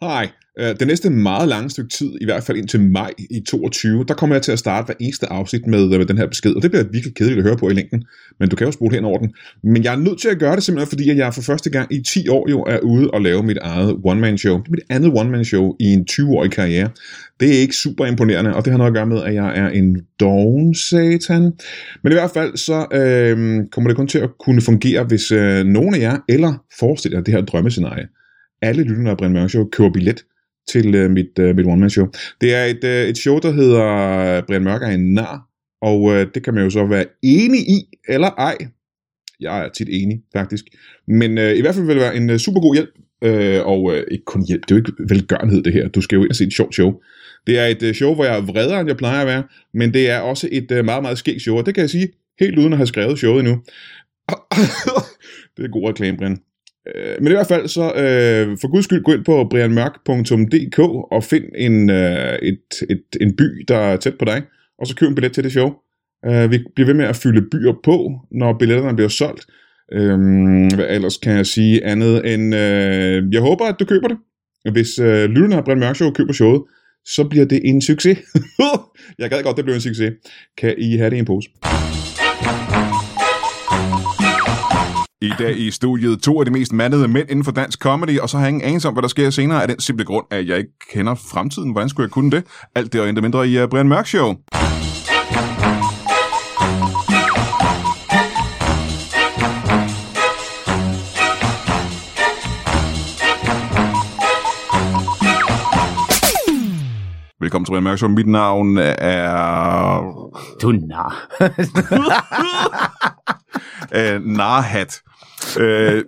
Hej. Øh, det næste meget lange stykke tid, i hvert fald indtil maj i 22, der kommer jeg til at starte hver eneste afsnit med, med den her besked, og det bliver virkelig kedeligt at høre på i længden, men du kan jo spole hen over den. Men jeg er nødt til at gøre det simpelthen, fordi at jeg for første gang i 10 år jo er ude og lave mit eget one-man-show. Det er mit andet one-man-show i en 20-årig karriere. Det er ikke super imponerende, og det har noget at gøre med, at jeg er en doven satan. Men i hvert fald så øh, kommer det kun til at kunne fungere, hvis øh, nogen af jer, eller forestiller det her drømmescenarie, alle lytterne af Brian Mørk Show køber billet til øh, mit, øh, mit one-man-show. Det er et, øh, et show, der hedder øh, Brian Mørk er en nar, og øh, det kan man jo så være enig i, eller ej. Jeg er tit enig, faktisk. Men øh, i hvert fald vil det være en øh, super god hjælp, øh, og øh, ikke kun hjælp, det er jo ikke velgørenhed det her. Du skal jo ind og se et sjovt show. Det er et øh, show, hvor jeg er vredere, end jeg plejer at være, men det er også et øh, meget, meget skægt show, og det kan jeg sige, helt uden at have skrevet showet endnu. det er god reklame, Brian. Øh, men i hvert fald så, øh, for guds skyld, gå ind på brianmørk.dk og find en, øh, et, et, en by, der er tæt på dig, og så køb en billet til det show. Øh, vi bliver ved med at fylde byer på, når billetterne bliver solgt. Øh, hvad ellers kan jeg sige andet end, øh, jeg håber, at du køber det. Hvis øh, lytterne af Brian Mørk Show køber showet, så bliver det en succes. jeg gad godt, det bliver en succes. Kan I have det i en pose? I dag i studiet to af de mest mandede mænd inden for dansk comedy, og så har jeg ingen anelse om, hvad der sker senere af den simple grund, at jeg ikke kender fremtiden. Hvordan skulle jeg kunne det? Alt det og endda mindre i uh, Brian Mørk Show. Velkommen til Brian Mørk Show. Mit navn er... Du nar. uh, Narhat. Øh,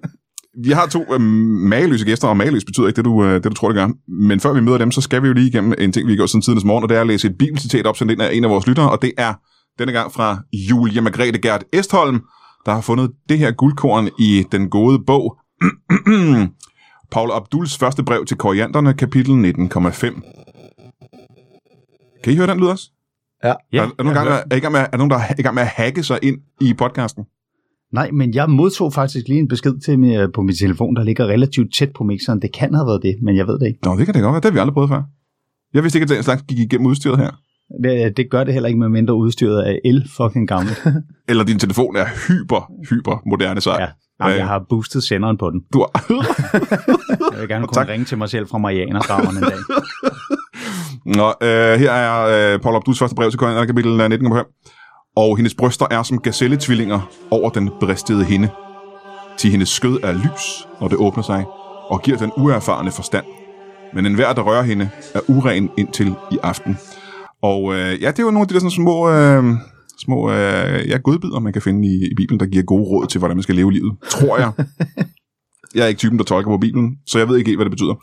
vi har to øh, mageløse gæster, og mageløs betyder ikke det du, øh, det, du tror, det gør. Men før vi møder dem, så skal vi jo lige igennem en ting, vi har gjort siden tidens morgen, og det er at læse et bibelcitat op, sendt ind af en af vores lyttere, og det er denne gang fra Julia Margrethe Gert Estholm, der har fundet det her guldkorn i den gode bog. Paul Abduls første brev til korianderne, kapitel 19,5. Kan I høre den lyd også? Ja. Er, er, er, nogen gang, er, er, i gang med, er nogen, der er i gang med at hacke sig ind i podcasten? Nej, men jeg modtog faktisk lige en besked til mig på min telefon, der ligger relativt tæt på mixeren. Det kan have været det, men jeg ved det ikke. Nå, det kan det godt være. Det har vi aldrig prøvet før. Jeg vidste ikke, at den slags gik igennem udstyret her. Det, det gør det heller ikke med mindre udstyret af el fucking gammelt. Eller din telefon er hyper, hyper moderne sej. Ja. Jamen, jeg har boostet senderen på den. Du har... jeg vil gerne kunne ringe til mig selv fra Marianergraveren en dag. Nå, øh, her er øh, Paul Abduls første brev til Korinth, kapitel 19,5 og hendes bryster er som gazelletvillinger over den bristede hende. Til hendes skød er lys, når det åbner sig, og giver den uerfarne forstand. Men enhver, der rører hende, er uren indtil i aften. Og øh, ja, det er jo nogle af de der sådan små, øh, små øh, ja, godbidder, man kan finde i, i Bibelen, der giver gode råd til, hvordan man skal leve livet. Tror jeg. Jeg er ikke typen, der tolker på Bibelen, så jeg ved ikke helt, hvad det betyder.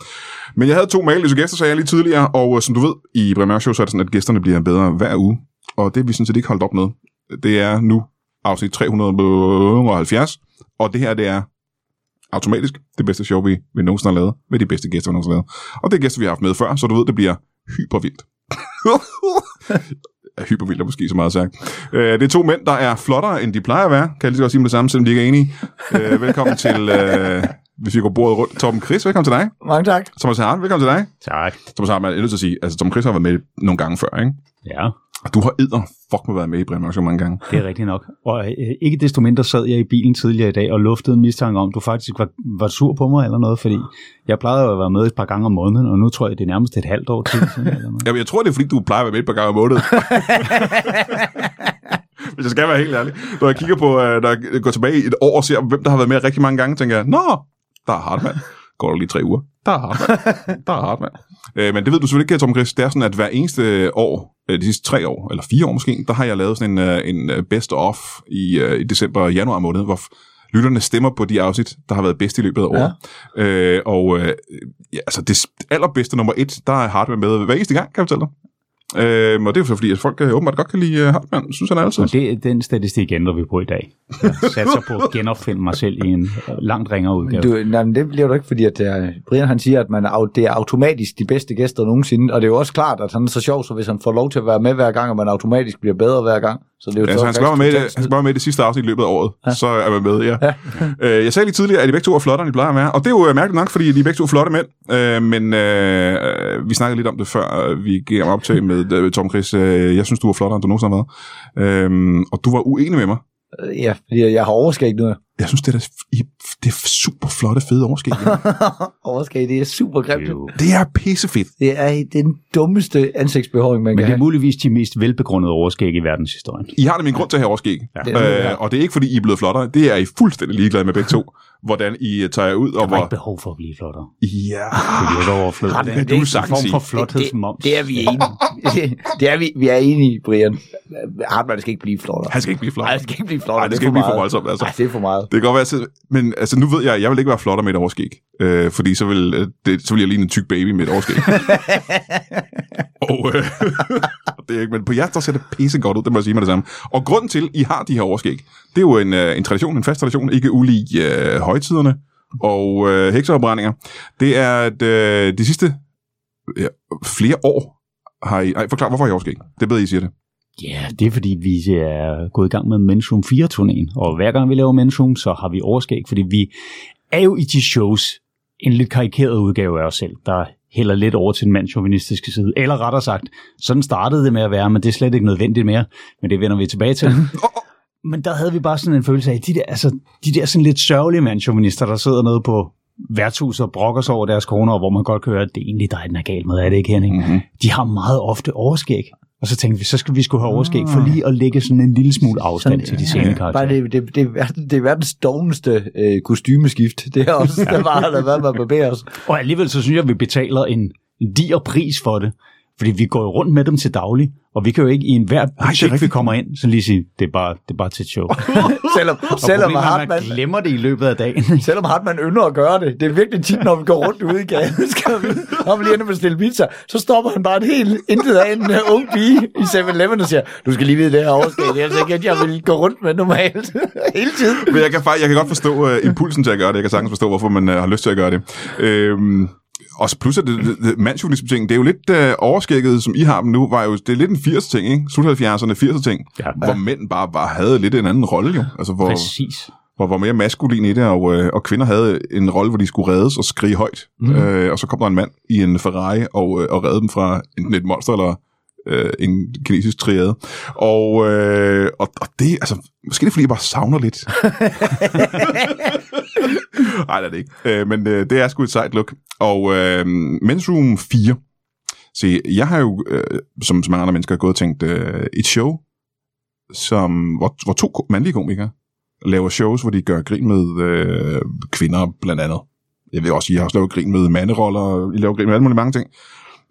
Men jeg havde to mageløse gæster, sagde jeg lige tidligere, og øh, som du ved, i Bremer Show, så er det sådan, at gæsterne bliver bedre hver uge. Og det er vi sådan set ikke holdt op med. Det er nu afsnit 370, og det her, det er automatisk det bedste show, vi, vi nogensinde har lavet, med de bedste gæster, vi nogensinde har lavet. Og det er gæster, vi har haft med før, så du ved, det bliver hypervildt. hypervildt er måske så meget sagt. Øh, det er to mænd, der er flottere, end de plejer at være. Kan jeg lige så godt sige med det samme, selvom de ikke er enige. Øh, velkommen til, øh, hvis vi går bordet rundt. Torben Chris, velkommen til dig. Mange tak. Thomas Harden, velkommen til dig. Tak. Thomas Harden, jeg er nødt til at sige, altså Tom Chris har været med nogle gange før, ikke? Ja. Du har edder fuck med været med i Brian Mørk så mange gange. Det er rigtigt nok. Og øh, ikke desto mindre sad jeg i bilen tidligere i dag og luftede en mistanke om, du faktisk var, var sur på mig eller noget, fordi jeg plejede at være med et par gange om måneden, og nu tror jeg, det er nærmest et halvt år til. Eller noget. Jamen, jeg tror, det er fordi, du plejer at være med et par gange om måneden. Hvis jeg skal være helt ærlig. Når jeg kigger på, uh, når jeg går tilbage i et år og ser, hvem der har været med rigtig mange gange, tænker jeg, nå, der er Hartmann. Går der lige tre uger. Der er Hartmann. Der er Hartmann. Øh, men det ved du selvfølgelig ikke, Tom Chris. Det er sådan, at hver eneste år, øh, de sidste tre år, eller fire år måske, der har jeg lavet sådan en, øh, en best of i, i december og januar måned, hvor lytterne stemmer på de afsnit, der har været bedst i løbet af året. Ja. Øh, og øh, ja, altså det allerbedste nummer et, der er Hartmann med hver eneste gang, kan jeg fortælle dig. Øh, og det er jo fordi, at folk øh, åbenbart godt kan lide uh, Hartmann, synes han altid. Og det, den statistik ændrer vi på i dag. Jeg satser på at genopfinde mig selv i en langt ringere udgave. Du, nej, men det bliver du ikke, fordi at, uh, Brian han siger, at man er, det er automatisk de bedste gæster nogensinde, og det er jo også klart, at han er så sjov, så hvis han får lov til at være med hver gang, og man automatisk bliver bedre hver gang, Så det er jo Altså, så han skal bare være med, det, han skal være med i det sidste afsnit i løbet af året. Ja. Ja. Så er man med, ja. ja. øh, jeg sagde lige tidligere, at de begge to er flottere, end de plejer at være. Og det er jo øh, mærkeligt nok, fordi de er begge to flotte mænd. Øh, men øh, øh, vi snakkede lidt om det før, øh, vi gik om optag med øh, Tom Chris. Øh, jeg synes, du var flottere, end du nogensinde har været. Øh, og du var uenig med mig. Ja, fordi jeg har overskæg nu. Jeg synes, det er, da- I- det er super flotte, fede overskæg. overskæg, det er super grimt. Jo. det er pissefedt. Det er den dummeste ansigtsbehåring, man Men kan det er muligvis de mest velbegrundede overskæg i verdenshistorien. I har det min grund til at have overskæg. Ja. Det det, Øh, ja. og det er ikke, fordi I er blevet flottere. Det er I fuldstændig ligeglade med begge to. Hvordan I øh, tager jer ud, og Der var hvor... ikke behov for at blive flottere. Ja, Det virker overflødigt. Ret, Det det er du sagtens form for flothedsmoms. Det, det er vi enige. det er vi, vi er enige, Brian. Hartmann skal ikke blive flottere. han skal ikke blive flot. Nej, han skal ikke blive flottere. Nej, det skal ikke blive for voldsomt, altså. Nej, det er for meget. Det kan godt være, men altså, nu ved jeg, jeg vil ikke være flottere med et overskæg. Øh, fordi så vil, øh, det, så vil jeg ligne en tyk baby med et overskæg. og øh, det er ikke, men på jer, der ser det pisse godt ud, det må jeg sige med det samme. Og grunden til, I har de her overskæg, det er jo en, øh, en tradition, en fast tradition, ikke ulig øh, højtiderne og øh, hekseopbrændinger. Det er, at øh, de sidste ja, flere år har I... Ej, forklar, hvorfor har I overskæg? Det er bedre, I siger det. Ja, det er fordi, vi er gået i gang med Men's Room 4-turnéen, og hver gang vi laver Men's Room, så har vi overskæg, fordi vi er jo i de shows en lidt karikeret udgave af os selv, der hælder lidt over til den mandsjovinistiske side. Eller rettere sagt, sådan startede det med at være, men det er slet ikke nødvendigt mere, men det vender vi tilbage til. men der havde vi bare sådan en følelse af, de der, altså, de der sådan lidt sørgelige mandsjovinister, der sidder nede på værtshuset og brokker sig over deres koner, hvor man godt kan høre, at det er egentlig dig, den er galt med, er det ikke, Henning? Mm-hmm. de har meget ofte overskæg. Og så tænkte vi, så skal vi skulle have overskæg for lige at lægge sådan en lille smule afstand til de Bare scenekarakterer. det, det, det, er det er verdens dogneste øh, kostymeskift. Det er også, der bare har der været med at barbere os. Og alligevel så synes jeg, at vi betaler en, en diger pris for det. Fordi vi går jo rundt med dem til daglig, og vi kan jo ikke i enhver butik, vi kommer ind, så lige sige, det er bare, det er bare til et show. Selvom, Og selvom er, Hartmann, man glemmer det i løbet af dagen. selvom Hartmann ynder at gøre det. Det er virkelig tit, når vi går rundt ude i gaden, skal vi, når vi lige ender med at stille pizza, så stopper han bare en helt intet af en uh, ung pige i 7-Eleven og siger, du skal lige vide det her overskæg. Det er altså ikke, at jeg vil gå rundt med normalt hele tiden. Men jeg kan, faktisk, jeg kan godt forstå uh, impulsen til at gøre det. Jeg kan sagtens forstå, hvorfor man uh, har lyst til at gøre det. Øhm, og så plus at det, det, det mandsjuvenisme ting, det er jo lidt uh, overskægget, som I har dem nu, var jo, det er lidt en 80'er ting, ikke? Slut 70'erne, 80'er ting, Ja. hvor mænd bare, bare havde lidt en anden rolle jo. Altså, hvor, Præcis. hvor var mere maskulin i det, og, øh, og kvinder havde en rolle, hvor de skulle reddes og skrige højt. Mm. Øh, og så kom der en mand i en Ferrari og, øh, og redde dem fra enten et monster eller øh, en kinesisk triade. Og, øh, og, og det, altså, måske er det fordi, jeg bare savner lidt. Nej, det er det ikke. Øh, men øh, det er sgu et sejt look. Og øh, Men's Room 4. Se, jeg har jo, øh, som så mange andre mennesker, gået og tænkt, øh, et show, som, hvor, hvor to mandlige komikere laver shows, hvor de gør grin med øh, kvinder, blandt andet. Jeg vil også sige, jeg har også lavet grin med manderoller, og I laver grin med alle mulige mange ting.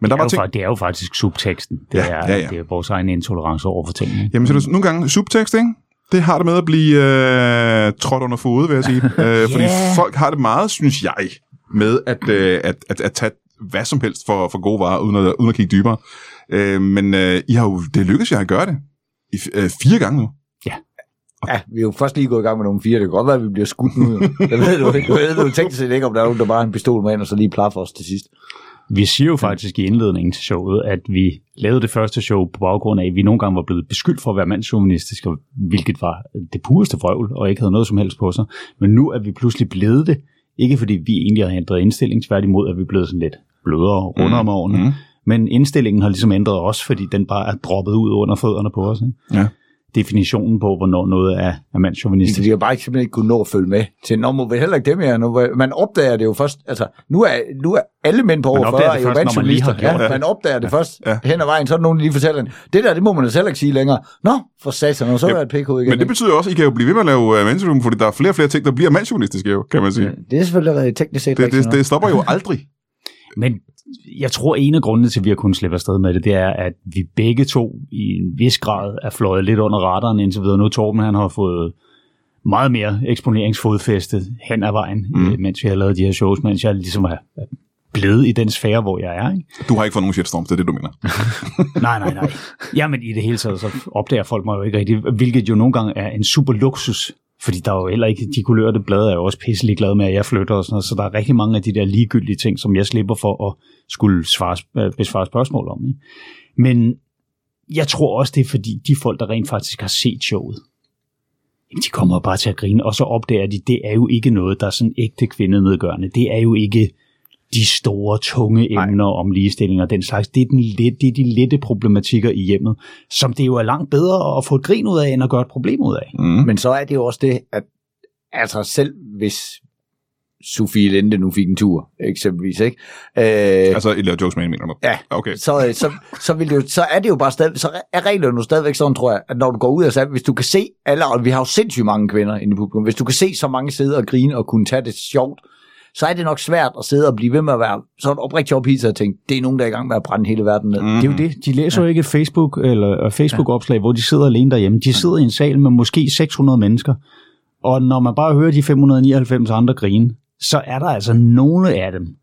Men der Det er, var ting... fa- det er jo faktisk subteksten. Det, Ja, er, ja, ja. det er vores egen intolerance over for tingene. Jamen, så det nogle gange subtekst, ikke? Det har det med at blive øh, trådt under fod, vil jeg sige. øh, fordi Ja. folk har det meget, synes jeg, med at, øh, at, at, at tage hvad som helst for, for gode varer, uden at, uden at kigge dybere. Øh, men øh, I har jo, det lykkedes jer at gøre det. I, øh, fire gange nu. Ja, vi er jo først lige gået i gang med nogle fire. Det kan godt være, at vi bliver skudt nu. Jeg ved du ikke. Jeg ved du tænkte set ikke, om der er nogen, der bare har en pistol med ind, og så lige plaffer os til sidst. Vi siger jo faktisk i indledningen til showet, at vi lavede det første show på baggrund af, at vi nogle gange var blevet beskyldt for at være mandsjuvenistiske, hvilket var det pureste vrøvl, og ikke havde noget som helst på sig. Men nu er vi pludselig blevet det, ikke fordi vi egentlig har ændret indstilling, tværtimod er vi blevet sådan lidt blødere og rundere om årene. Mm. Men indstillingen har ligesom ændret os, fordi den bare er droppet ud under fødderne på os. Ikke? Ja. Definitionen på, hvornår noget er, er mandsjuvenistisk. Vi har bare ikke simpelthen ikke kunne nå at følge med til, nå må vi heller ikke det mere. Nu, man opdager det jo først, altså nu er, nu er alle mænd på over Man 40 opdager er det jo først, når man lige har mandsjournalister. gjort ja, man opdager det først Ja. ja. hen ad vejen, så er der nogen, der lige fortæller en, det der, det må man da selv ikke sige længere. Nå, for satan, og så er der et PK igen. Men det betyder jo også, at I kan jo blive ved med at lave uh, Men's Room, fordi der er flere og flere ting, der bliver mandsjuvenistiske, jo, kan man sige. ikke? det er selvfølgelig teknisk set Det, rigtigt. det, det stopper jo aldrig. Men jeg tror, en af grundene til, at vi har kunnet slippe afsted med det, det er, at vi begge to i en vis grad er fløjet lidt under radaren indtil videre. Nu Torben, han har fået meget mere eksponeringsfodfæste hen ad vejen, Mm. mm. mens vi har lavet de her shows, mens jeg ligesom er blevet i den sfære, hvor jeg er. Ikke? Du har ikke fået nogen shitstorms, det er det, du mener. Nej, nej, nej. Jamen i det hele taget, så opdager folk mig jo ikke rigtigt, hvilket jo nogle gange er en super luksus, fordi der er jo heller ikke, de kulørte blade er jo også pisselig glade med, at jeg flytter og sådan noget, så der er rigtig mange af de der ligegyldige ting, som jeg slipper for at skulle svare, øh, besvare spørgsmål om. Ikke? Men jeg tror også, det er fordi, de folk, der rent faktisk har set showet, de kommer bare til at grine, og så opdager de, det er jo ikke noget, der er sådan ægte kvindenedgørende. Det er jo ikke de store, tunge emner Nej. om ligestilling og den slags. Det er, den let, det er de lette problematikker i hjemmet, som det jo er langt bedre at få et grin ud af, end at gøre et problem ud af. Mm. Men så er det jo også det, at altså selv hvis Sofie Linde nu fik en tur, eksempelvis, ikke? Øh, altså, I laver jokes med en, mener du? Ja, okay. så, så, så, vil det jo, så er det jo bare stadig, så er reglerne jo stadigvæk sådan, tror jeg, at når du går ud og siger, hvis du kan se alle, og vi har jo sindssygt mange kvinder inde i publikum, hvis du kan se så mange sidde og grine og kunne tage det sjovt, så er det nok svært at sidde og blive ved med at være sådan oprigtig ophidset og tænke, det er nogen, der er i gang med at brænde hele verden ned. Mm. Det er jo det. De læser ja. jo ikke et Facebook eller Facebook-opslag, hvor de sidder alene derhjemme. De sidder i en sal med måske 600 mennesker, og når man bare hører de 599 andre grine, så er der altså nogle af dem,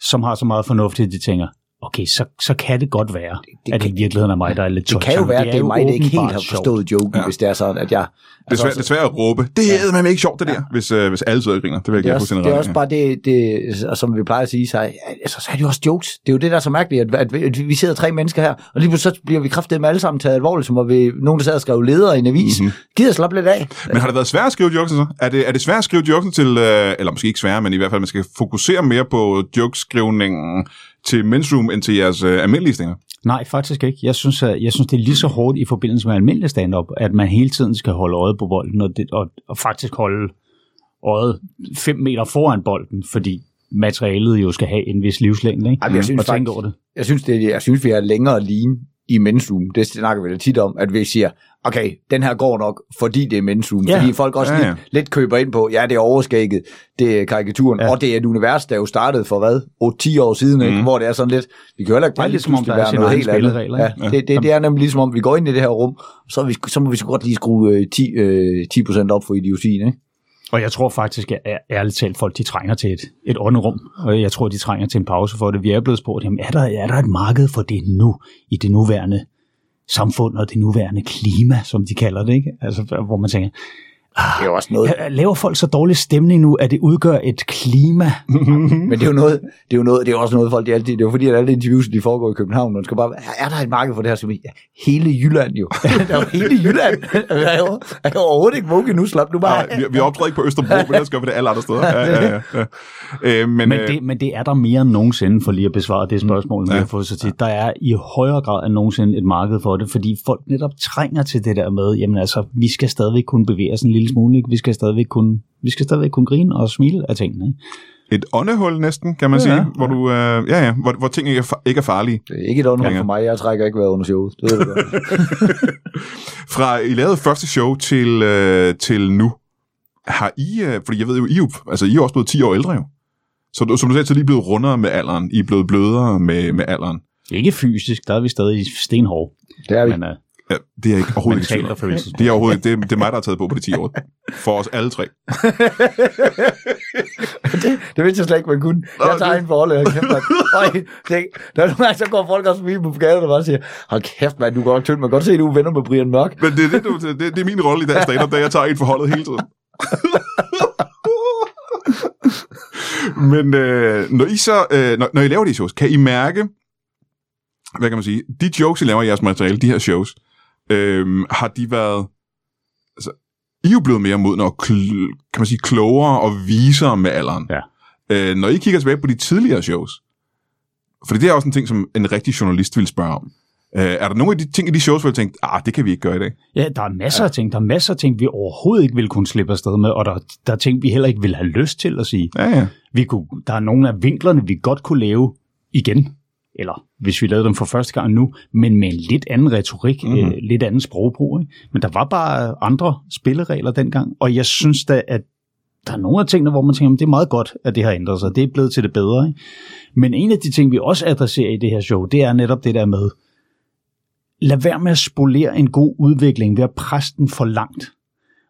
som har så meget fornuft, at de tænker, okay, så, så kan det godt være, det, det at det i virkeligheden er mig, der er lidt Det kan jo være, at det er mig, der ikke helt har forstået joken, ja. hvis det er sådan, at jeg... Det er, svært, det er svært at råbe. Det er ja. ikke sjovt, det der, hvis, uh, hvis alle sidder og griner. Det vil jeg det er også, det er også bare det, det, som vi plejer at sige, så, altså, så er det jo også jokes. Det er jo det, der er så mærkeligt, at, at, at vi sidder tre mennesker her, og lige pludselig så bliver vi kraftigt med alle sammen taget alvorligt, som var vi nogen, der sad og skrev ledere i en avis. Mm-hmm. Gider slappe lidt af. Men har det været svært at skrive jokes så? Er det, er det svært at skrive jokes til, uh, eller måske ikke svært, men i hvert fald, man skal fokusere mere på jokeskrivningen til Men's Room end til jeres øh, almindelige stænger? Nej, faktisk ikke. Jeg synes, at, jeg synes, det er lige så hårdt i forbindelse med almindelig stand-up, at man hele tiden skal holde øjet på bolden, og, det, og, og faktisk holde øjet 5 meter foran bolden, fordi materialet jo skal have en vis livslængde. Ikke? Jamen, jeg synes, faktisk, over det. Jeg synes, det, jeg synes, vi er længere lige i mensum. Det snakker vi da tit om, at vi siger, okay, den her går nok, fordi det er mensum. Ja. Fordi folk også ja, ja. Lidt, lidt køber ind på, ja, det er overskægget, det er karikaturen, ja. og det er et univers, der jo startede for hvad? 8-10 år siden, mm. ikke? hvor det er sådan lidt, vi kan heller ikke det er ligesom om, der er noget helt andet. Ja, ja. Det, det, det, er nemlig ligesom om, vi går ind i det her rum, så, vi, så må vi så godt lige skrue 10, øh, 10% øh, op for idiotien, ikke? Og jeg tror faktisk, at ærligt talt, folk de trænger til et, et ånderum, og jeg tror, de trænger til en pause for det. Vi er blevet spurgt, jamen, er, der, er der et marked for det nu, i det nuværende samfund og det nuværende klima, som de kalder det, ikke? Altså, hvor man tænker, det er også noget. Laver folk så dårlig stemning nu, at det udgør et klima? Men det er jo noget, det er jo noget, det er også noget folk de altid, det er jo fordi, at alle interviews, de foregår i København, man skal bare, er der et marked for det her, som ja, hele Jylland jo. der er jo hele Jylland. er jo, er jo overhovedet ikke våge nu, slap nu bare. Nej, vi, vi optræder ikke på Østerbro, men der skal vi det alle andre steder. Ja, ja, ja, ja. Øh, men, men, det, øh, men det er der mere end nogensinde, for lige at besvare det spørgsmål, ja. vi har fået så tit. Der er i højere grad end nogensinde et marked for det, fordi folk netop trænger til det der med, jamen altså, vi skal stadigvæk kunne bevæge os en lille smule, ikke? vi skal stadigvæk kunne, vi skal stadigvæk kunne grine og smile af tingene. Ikke? Et åndehul næsten, kan man ja, sige, ja. hvor, du, øh, ja, ja, hvor, hvor ting ikke er, ikke er farlige. Det er ikke et åndehul for mig, jeg trækker ikke været under showet. Det ved du Fra I lavede første show til, øh, til nu, har I, øh, fordi jeg ved jo, I, altså, I er også blevet 10 år ældre jo. Så som du sagde, så er I blevet rundere med alderen. I er blevet blødere med, med alderen. Ikke fysisk, der er vi stadig stenhårde. Det er vi. Men, uh, Ja, det er ikke overhovedet ikke Det er overhovedet det, det er mig, der har taget på på de 10 år. For os alle tre. det, det vidste jeg slet ikke, man kunne. Jeg tager en forhold, og kæft, man. Det, der er nogle så går folk også forbi på gaden og bare siger, hold kæft, man, du går tynd. Man kan godt se, at du er venner med Brian Mørk. Men det er, det, du, det, det er min rolle i dag stand da jeg tager en forholdet hele tiden. Men øh, når I så, øh, når, når I laver de shows, kan I mærke, hvad kan man sige, de jokes, I laver i jeres materiale, de her shows, øhm, har de været... Altså, I er jo blevet mere modne og kl- kan man sige, klogere og visere med alderen. Ja. Øh, når I kigger tilbage på de tidligere shows, for det er også en ting, som en rigtig journalist vil spørge om. Øh, er der nogle af de ting i de shows, hvor jeg tænkte, ah, det kan vi ikke gøre i dag? Ja, der er masser ja. af ting. Der er masser af ting, vi overhovedet ikke ville kunne slippe afsted med, og der, der er ting, vi heller ikke ville have lyst til at sige. Ja, ja. Vi kunne, der er nogle af vinklerne, vi godt kunne lave igen eller hvis vi lavede dem for første gang nu, men med en lidt anden retorik, mm-hmm. øh, lidt anden sprogbrug. Ikke? Men der var bare andre spilleregler dengang, og jeg synes da, at der er nogle af tingene, hvor man tænker, at det er meget godt, at det har ændret sig. Det er blevet til det bedre. Ikke? Men en af de ting, vi også adresserer i det her show, det er netop det der med, lad være med at spolere en god udvikling ved at presse den for langt.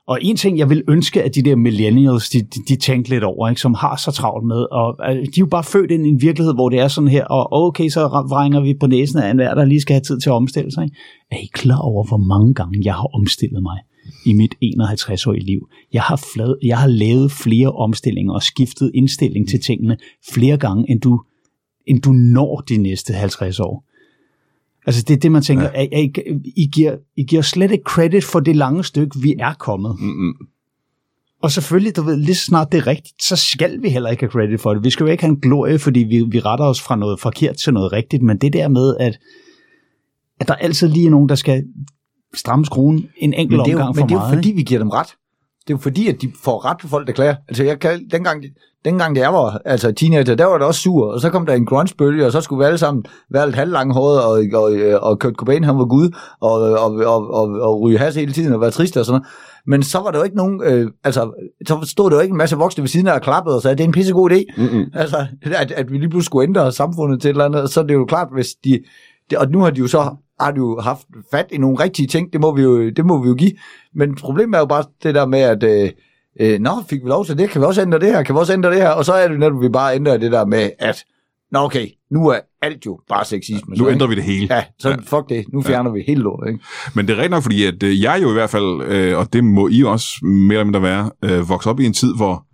Og en ting, jeg vil ønske, at de der millennials, de, de, de tænkte lidt over, ikke, som har så travlt med, og øh, de er jo bare født ind i en virkelighed, hvor det er sådan her, og okay, så vrænger vi på næsen af enhver, der lige skal have tid til at omstille sig. Ikke? Er I klar over, hvor mange gange jeg har omstillet mig i mit 51-årige liv? Jeg har, flad, jeg har lavet flere omstillinger og skiftet indstilling til tingene flere gange, end du, end du når de næste 50 år. Altså det er det, man tænker, ja. I, I, giver, I giver slet ikke credit for det lange stykke, vi er kommet. Mm-mm. Og selvfølgelig, du ved, lige så snart det er rigtigt, så skal vi heller ikke have credit for det. Vi skal jo ikke have en glorie, fordi vi, vi retter os fra noget forkert til noget rigtigt, men det der med, at, at der altid lige er nogen, der skal stramme skruen en enkelt men er jo, omgang men for det er jo meget. fordi, vi giver dem ret. Det er jo fordi, at de får ret på folk, der klager. Altså, jeg kan, dengang, dengang jeg var altså, teenager, der var det også sur, og så kom der en grunge-bølge, og så skulle vi alle sammen være lidt halvlanghåret, og, og, og Kurt Cobain, han var gud, og, og, og, og, og ryge has hele tiden, og være trist og sådan noget. Men så var der jo ikke nogen, øh, altså, så stod der jo ikke en masse voksne ved siden af og klappede og sagde, det er en pissegod idé. Mm-mm. Altså, at, at vi lige pludselig skulle ændre samfundet til et eller andet, så er det jo klart, hvis de, det, og nu har de jo så har jo haft fat i nogle rigtige ting, det må vi jo, det må vi jo give. Men problemet er jo bare det der med, at øh, øh, nå, fik vi lov til det, kan vi også ændre det her, kan vi også ændre det her, og så er det netop, vi bare ændrer det der med, at nå okay, nu er alt jo bare sexisme. Nu så, ændrer ikke? vi det hele. Ja, så Ja. fuck det, nu fjerner vi hele lortet, ikke? Men det er rigtigt nok, fordi at, øh, jeg jo i hvert fald, øh, og det må I også mere eller mindre være, øh, vokset op i en tid, hvor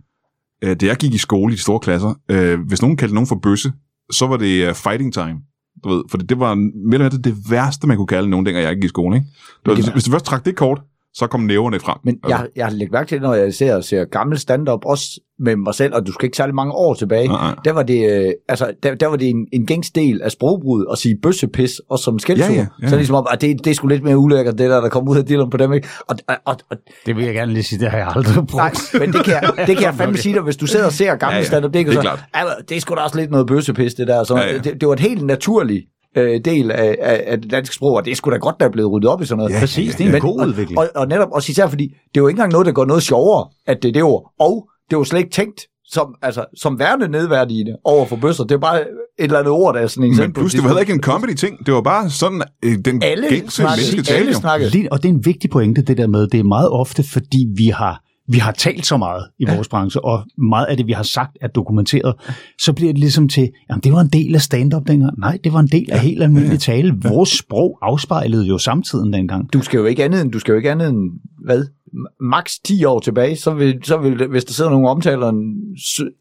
øh, da jeg gik i skole i de store klasser, øh, hvis nogen kaldte nogen for bøsse, så var det uh, fighting time. Du ved, for det var mere eller mindre det værste, man kunne kalde nogen, dengang jeg gik i skole. Ikke? Det var, Det hvis, var- hvis du først trak det kort, så kom næverne frem. Men jeg, jeg har lægget mærke til, når jeg ser, ser gammel stand-up, også med mig selv, og du skal ikke særlig mange år tilbage, Nej, nej. der var det, øh, altså, der, der var det en, en gængs del af sprogbrud at sige bøssepis, også som skældsord. Ja, ja, ja. Så ligesom om, at det, det er sgu lidt mere ulækkert, det der, der kom ud af dilleren på dem, ikke? Og, og, og, og Det vil jeg gerne lige sige, det har jeg aldrig brugt. nej, men det kan, jeg, det kan jeg fandme sige dig, hvis du sidder og ser gammel Ja, ja, stand-up, det, det er så, klart. Ja, det er sgu da også lidt noget bøssepis, det der. Så, Ja, ja. Det, det var et helt naturligt øh, del af, af, af det danske sprog, og det er sgu da godt, der er blevet ryddet op i sådan noget. Ja, Præcis, det er en god udvikling. Og, og netop også især fordi, det er jo ikke engang noget, der går noget sjovere, at det er det ord. Og det var slet ikke tænkt som, altså, som værende nedværdigende over for bøsser. Det er bare et eller andet ord, der er sådan en Men plus, det var heller ikke en comedy-ting. Det var bare sådan, øh, den Alle gængse snakkede, menneske talte alle snakkede. Og det er en vigtig pointe, det der med, det er meget ofte, fordi vi har, vi har talt så meget i vores branche, og meget af det, vi har sagt, er dokumenteret, så bliver det ligesom til, jamen det var en del af stand-up dengang. Nej, det var en del af helt almindelig tale. Vores sprog afspejlede jo samtiden dengang. Du skal jo ikke andet end, du skal jo ikke andet end, hvad? Max 10 år tilbage, så vil, så vil hvis der sidder nogen og omtaler en,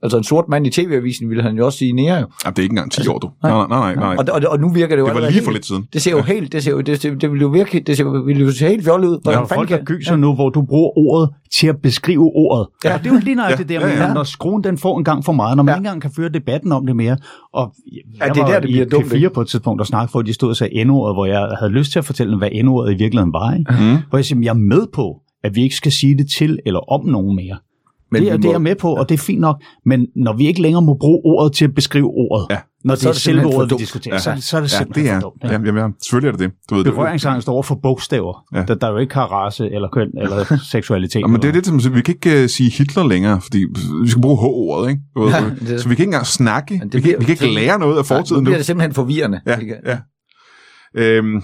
altså en sort mand i tv-avisen, ville han jo også sige nære jo. Jamen, det er ikke engang 10 år, du. Nej, nej, nej. nej. Og, og, og nu virker det jo Det var lige for lidt siden. Det ser jo helt, det ser jo, det, det, det vil jo virke, det ser, vil jo se helt fjollet ud. Hvordan fanden folk, kan- gyser nu, hvor du bruger ordet til at beskrive ordet. Ja. Ja. Og det er jo lige nøjagtigt Ja, det der, ja, ja. når skruen den får en gang for meget, når man Ja. ikke engang kan føre debatten om det mere. Og jeg Ja, det er der, det bliver dumt, P4 ikke? på et tidspunkt og snakke for, at de stod og sagde N-ordet, hvor jeg havde lyst til at fortælle dem, hvad N-ordet i virkeligheden var. Ikke? Mm. Hvor jeg siger, jeg er med på, at vi ikke skal sige det til eller om nogen mere. Men det, er, vi det er må- jeg med på, og det er fint nok. Men når vi ikke længere må bruge ordet til at beskrive ordet, Ja. når det Så er, er det selve simpelthen for ordet, vi diskuterer, Ja. så, så er det Ja, simpelthen det er. for dumt. Ja, jamen, ja, selvfølgelig er det det. Du ved, Berøringsangst over for bogstaver, Ja. ja. der, der jo ikke har race eller køn eller seksualitet. Ja, men det er det, som vi kan ikke uh, sige Hitler længere, fordi vi skal bruge H-ordet, ikke? Du ved, Ja, så- det- Så vi kan ikke engang snakke. Men Vi det kan, bliver- vi kan ikke lære noget af fortiden nu nu. bliver det simpelthen forvirrende. Ja, ja. Øhm,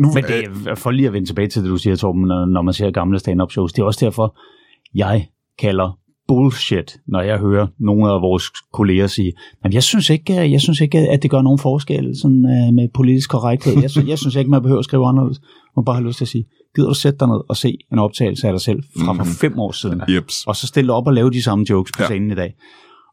nu, Men det er, for lige at vende tilbage til det, du siger, Torben, når, når man ser gamle stand-up shows, det er også derfor, jeg kalder bullshit, når jeg hører nogle af vores kolleger sige, men jeg synes ikke, jeg synes ikke at det gør nogen forskel sådan, uh, med politisk korrekthed. Jeg, synes, jeg synes ikke, man behøver at skrive anderledes. Man bare har lyst til at sige, gider du sætte dig ned og se en optagelse af dig selv fra for Mhm. fem år siden, Jeps. og så stille op og lave de samme jokes på Ja. scenen i dag.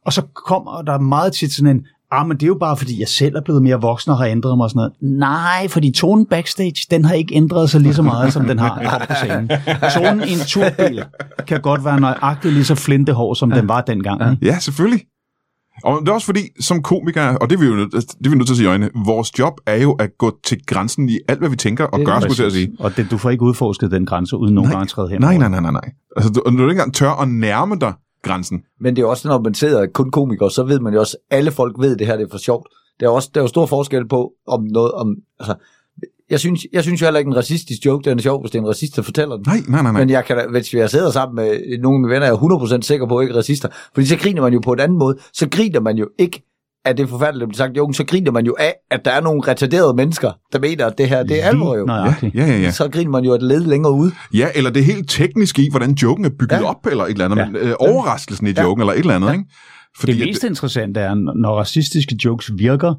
Og så kommer der meget tit sådan en, ah, men det er jo bare fordi, jeg selv er blevet mere voksen og har ændret mig og sådan noget. Nej, fordi tonen backstage, den har ikke ændret sig lige så meget, som den har på scenen. Tonen i en turbil kan godt være nøjagtigt lige så flintehår, som den var dengang. ikke? Ja, selvfølgelig. Og det er også fordi, som komikere, og det er vi jo nødt, det er vi nødt til at sige i øjnene, vores job er jo at gå til grænsen i alt, hvad vi tænker og gør, det. skulle jeg sige. Og det, du får ikke udforsket den grænse, uden nogen gange træde hen. Nej, nej, nej, nej, nej. Altså, du, når du ikke engang tør at nærme dig grænsen. Men det er også, når man sidder kun komikere, så ved man jo også, alle folk ved, at det her det er for sjovt. Der er, også, der er jo stor forskel på, om noget, om, altså, jeg synes, jeg synes jo heller ikke, en racistisk joke, den er sjov, hvis det er en racist, der fortæller den. Nej, nej, nej, nej. Men jeg kan hvis jeg sidder sammen med nogle af mine venner, jeg er 100% sikker på, at ikke er racister. Fordi så griner man jo på en anden måde. Så griner man jo ikke af det forfærdelige, der bliver sagt i joken, så griner man jo af, at der er nogle retarderede mennesker, der mener, at det her det er alvor jo. Nøjagtigt. ja, ja, ja. Så griner man jo et led længere ude. Ja, eller det er helt teknisk i, hvordan joken er bygget Ja. op, eller et eller andet. Ja. Men, øh, overraskelsen i Ja. joken, eller et eller andet, Ja. ikke? Fordi, Det mest interessante er, når racistiske jokes virker,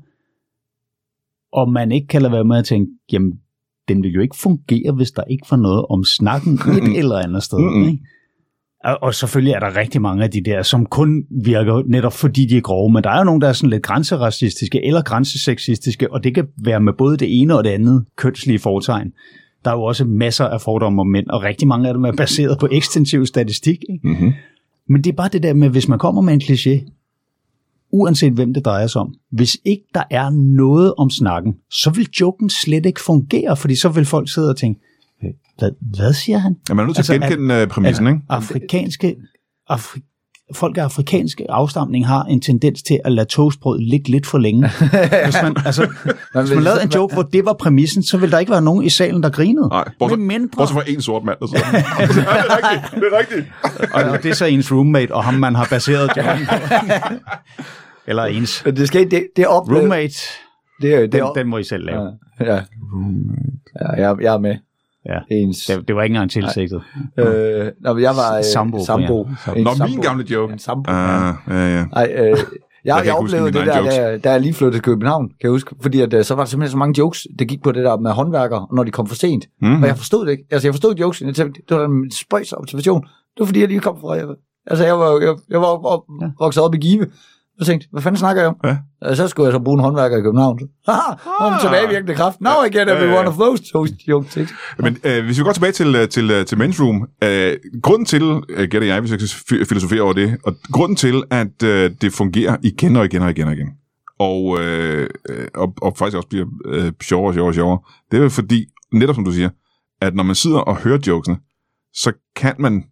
og man ikke kan lade være med at tænke, jamen, den vil jo ikke fungere, hvis der ikke var noget om snakken et eller andet sted. Ikke? Og, og selvfølgelig er der rigtig mange af de der, som kun virker netop fordi de er grove, men der er jo nogle, der er sådan lidt grænseracistiske eller grænsesexistiske, og det kan være med både det ene og det andet kønslige foretegn. Der er jo også masser af fordomme om mænd, og rigtig mange af dem er baseret på ekstensiv statistik. Ikke? Mm-hmm. Men det er bare det der med, hvis man kommer med en kliché, uanset hvem det drejer sig om, hvis ikke der er noget om snakken, så vil joken slet ikke fungere, fordi så vil folk sidde og tænke, "Øh, hvad, hvad siger han? Ja, man er nødt til Altså, at genkende øh, præmissen, ikke? Afrikanske, afri, folk af afrikanske afstamning har en tendens til at lade toastbrød ligge lidt for længe. Hvis man, altså, hvis man lavede en joke, hvor det var præmissen, så ville der ikke være nogen i salen, der grinede. Nej, bortset, Med mindre, bortset fra en sort mand. Der sidder. ja, det er rigtigt, det er rigtigt. og, og det er så ens roommate, og ham man har baseret joken på. Eller ens Men det skal det, det er op, roommate, det, er, det den, er, den må I selv lave. ja, ja. ja jeg, jeg er med. Ja. Ens. Det, det var ikke engang tilsigtet. Øh, når jeg var øh, Sambo, sambo. En Nå, sambo. min gamle joke. En sambo. Ah, ja, ja. Ej, øh, jeg, jeg, ikke jeg oplevede det der, da, da jeg lige flyttede til København, kan jeg huske, fordi at, øh, så var der simpelthen så mange jokes, det gik på det der med håndværkere, når de kom for sent. Mm. Mm. Og jeg forstod det ikke. Altså, jeg forstod jokes, jeg tænkte, det var en spøjs observation. Det var fordi, jeg lige kom fra... Altså, jeg var, jeg, jeg var op, op, Ja. vokset op i Give. Jeg tænkte, hvad fanden snakker jeg om? Ja. Så skulle jeg så bruge en håndværker i København. Haha, om Ah. tilbagevirkende kraft. Now I get every one of those jokes. ikke? Men øh, hvis vi går tilbage til, øh, til, øh, til Men's Room, øh, grunden til, øh, gætter jeg, hvis jeg kan fi- filosofere over det, og grunden til, at øh, det fungerer igen og igen og igen og igen, og, øh, øh, og, og faktisk også bliver øh, sjovere og sjovere og sjovere, det er fordi, netop som du siger, at når man sidder og hører jokesene, så kan man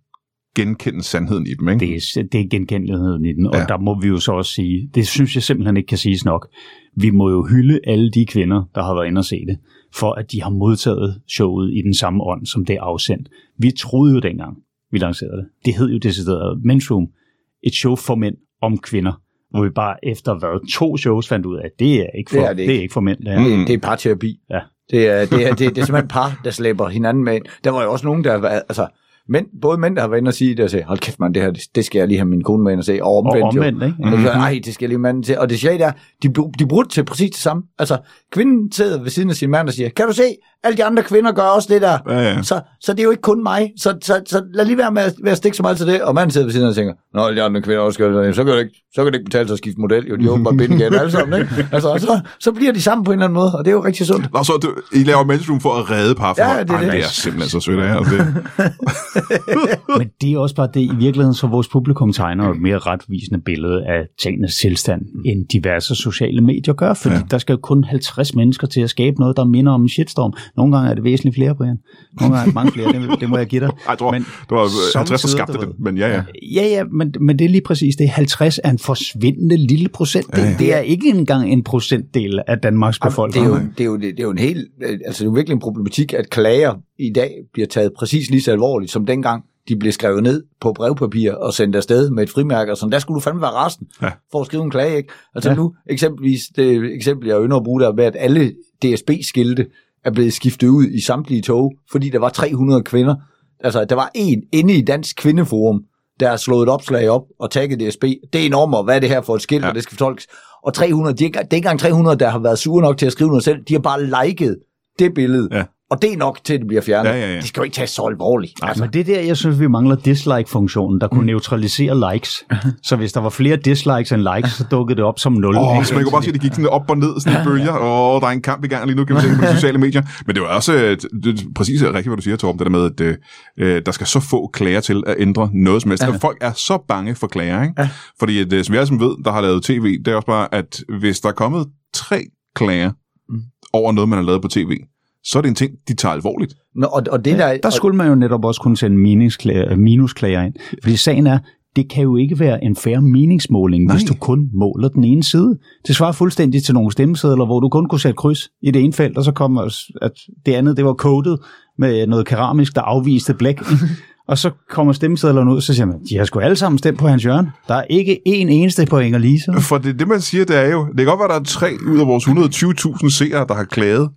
genkende sandheden i dem, ikke? Det er, det er genkendeligheden i den, og Ja. der må vi jo så også sige, det synes jeg simpelthen ikke kan siges nok. Vi må jo hylde alle de kvinder, der har været inde og se det, for at de har modtaget showet i den samme ånd, som det er afsendt. Vi troede jo dengang, vi lancerede det. Det hed jo decideret Men's Room, et show for mænd om kvinder, hvor vi bare efter hvad, to shows fandt ud af, at det er ikke for, Det er det det er ikke. ikke for mænd. Det er. Mm. Det, er parterapi. Ja. Det er, det, er, det, det er simpelthen par, der slæber hinanden med. Der var jo også nogen, der været, altså, mænd, både mænd, der har været inde og sige det, og sige, hold kæft man, det her, det, det skal jeg lige have min kone med ind og se, og Og omvendt, jo. omvendt, ikke? Og så, Ej, det skal jeg lige manden til. Og det sjældent er, de, de brugte til præcis det samme. Altså, kvinden sidder ved siden af sin mand og siger, kan du se, alle de andre kvinder gør også det der. Ja, ja. Så, så det er jo ikke kun mig. Så, så, så lad lige være med at, med at stikke så meget til det. Og manden sidder ved siden og tænker, Nå, alle de andre kvinder også gør det. Så kan det ikke, så kan det ikke betale sig at skifte model. Jo, de er åbenbart binde igen alle sammen. Ikke? Altså, så, så bliver de sammen på en eller anden måde, og det er jo rigtig sundt. Nå, så du, I laver Men's Room for at redde parforhold. Ja, det er Ej, det. det er simpelthen så sødt af jer. Det. Men det er også bare det, i virkeligheden, så vores publikum tegner et mere retvisende billede af tingenes tilstand, end diverse sociale medier gør, fordi ja. der skal jo kun 50 mennesker til at skabe noget, der minder om en shitstorm. Nogle gange er det væsentligt flere, Brian. Nogle gange er det mange flere, det, det må jeg give dig. Ej, jeg tror, Men det var 50, der skabte du det, men ja, ja. Ja, ja, men, men det er lige præcis det. 50 er en forsvindende lille procentdel. Ja, Ja. Det er ikke engang en procentdel af Danmarks Det er, befolkning. jo, det, er jo, det er jo en helt, altså det er jo virkelig en problematik, at klager i dag bliver taget præcis lige så alvorligt, som dengang de blev skrevet ned på brevpapir og sendt afsted med et frimærke, og sådan, der skulle du fandme være resten Ja. for at skrive en klage, ikke? Altså Ja. nu, eksempelvis, det eksempel, jeg ynder at bruge der, med at alle DSB-skilte er blevet skiftet ud i samtlige tog, fordi der var 300 kvinder. Altså, der var en inde i Dansk Kvindeforum, der har slået et opslag op og tagget DSB. Det er enormt, og hvad er det her for et skilt, Ja. og det skal fortolkes. Og 300, de er, ikke- det er ikke engang 300, der har været sure nok til at skrive noget selv. De har bare liket det billede. Ja. Og det er nok til, at det bliver fjernet. Ja, ja, ja. De skal jo ikke tage så alvorligt. Nej, men det er der, jeg synes, vi mangler dislike-funktionen, der kunne mm. neutralisere likes. Så hvis der var flere dislikes end likes, så dukkede det op som 0. Åh, oh, så man kunne bare se, at det gik sådan op og ned, sådan i bølger. Åh, oh, der er en kamp i gang lige nu, kan vi se på de sociale medier. Men det var også øh, det, er præcis rigtigt, hvad du siger, Torben, det der med, at øh, øh, der skal så få klager til at ændre noget som helst. Ja. Folk er så bange for klager, ikke? Ja. Fordi, at, øh, som jeg som ved, der har lavet tv, det er også bare, at hvis der er kommet tre klager Mm. over noget, man har lavet på tv, så er det en ting, de tager alvorligt. Nå, og, og det der, Der skulle man jo netop også kunne sende meningsklager, minusklager ind. Fordi sagen er, det kan jo ikke være en fair meningsmåling, Nej. Hvis du kun måler den ene side. Det svarer fuldstændig til nogle stemmesedler, hvor du kun kunne sætte kryds i det ene felt, og så kom os- at det andet, det var kodet med noget keramisk, der afviste blæk. og så kommer stemmesedlerne ud, så siger man, de har sgu alle sammen stemt på Hans Jørgen. Der er ikke en eneste på Inger Lise. For det, det man siger, det er jo, det kan godt være, at der er tre ud af vores 120.000 seere, der har klaget,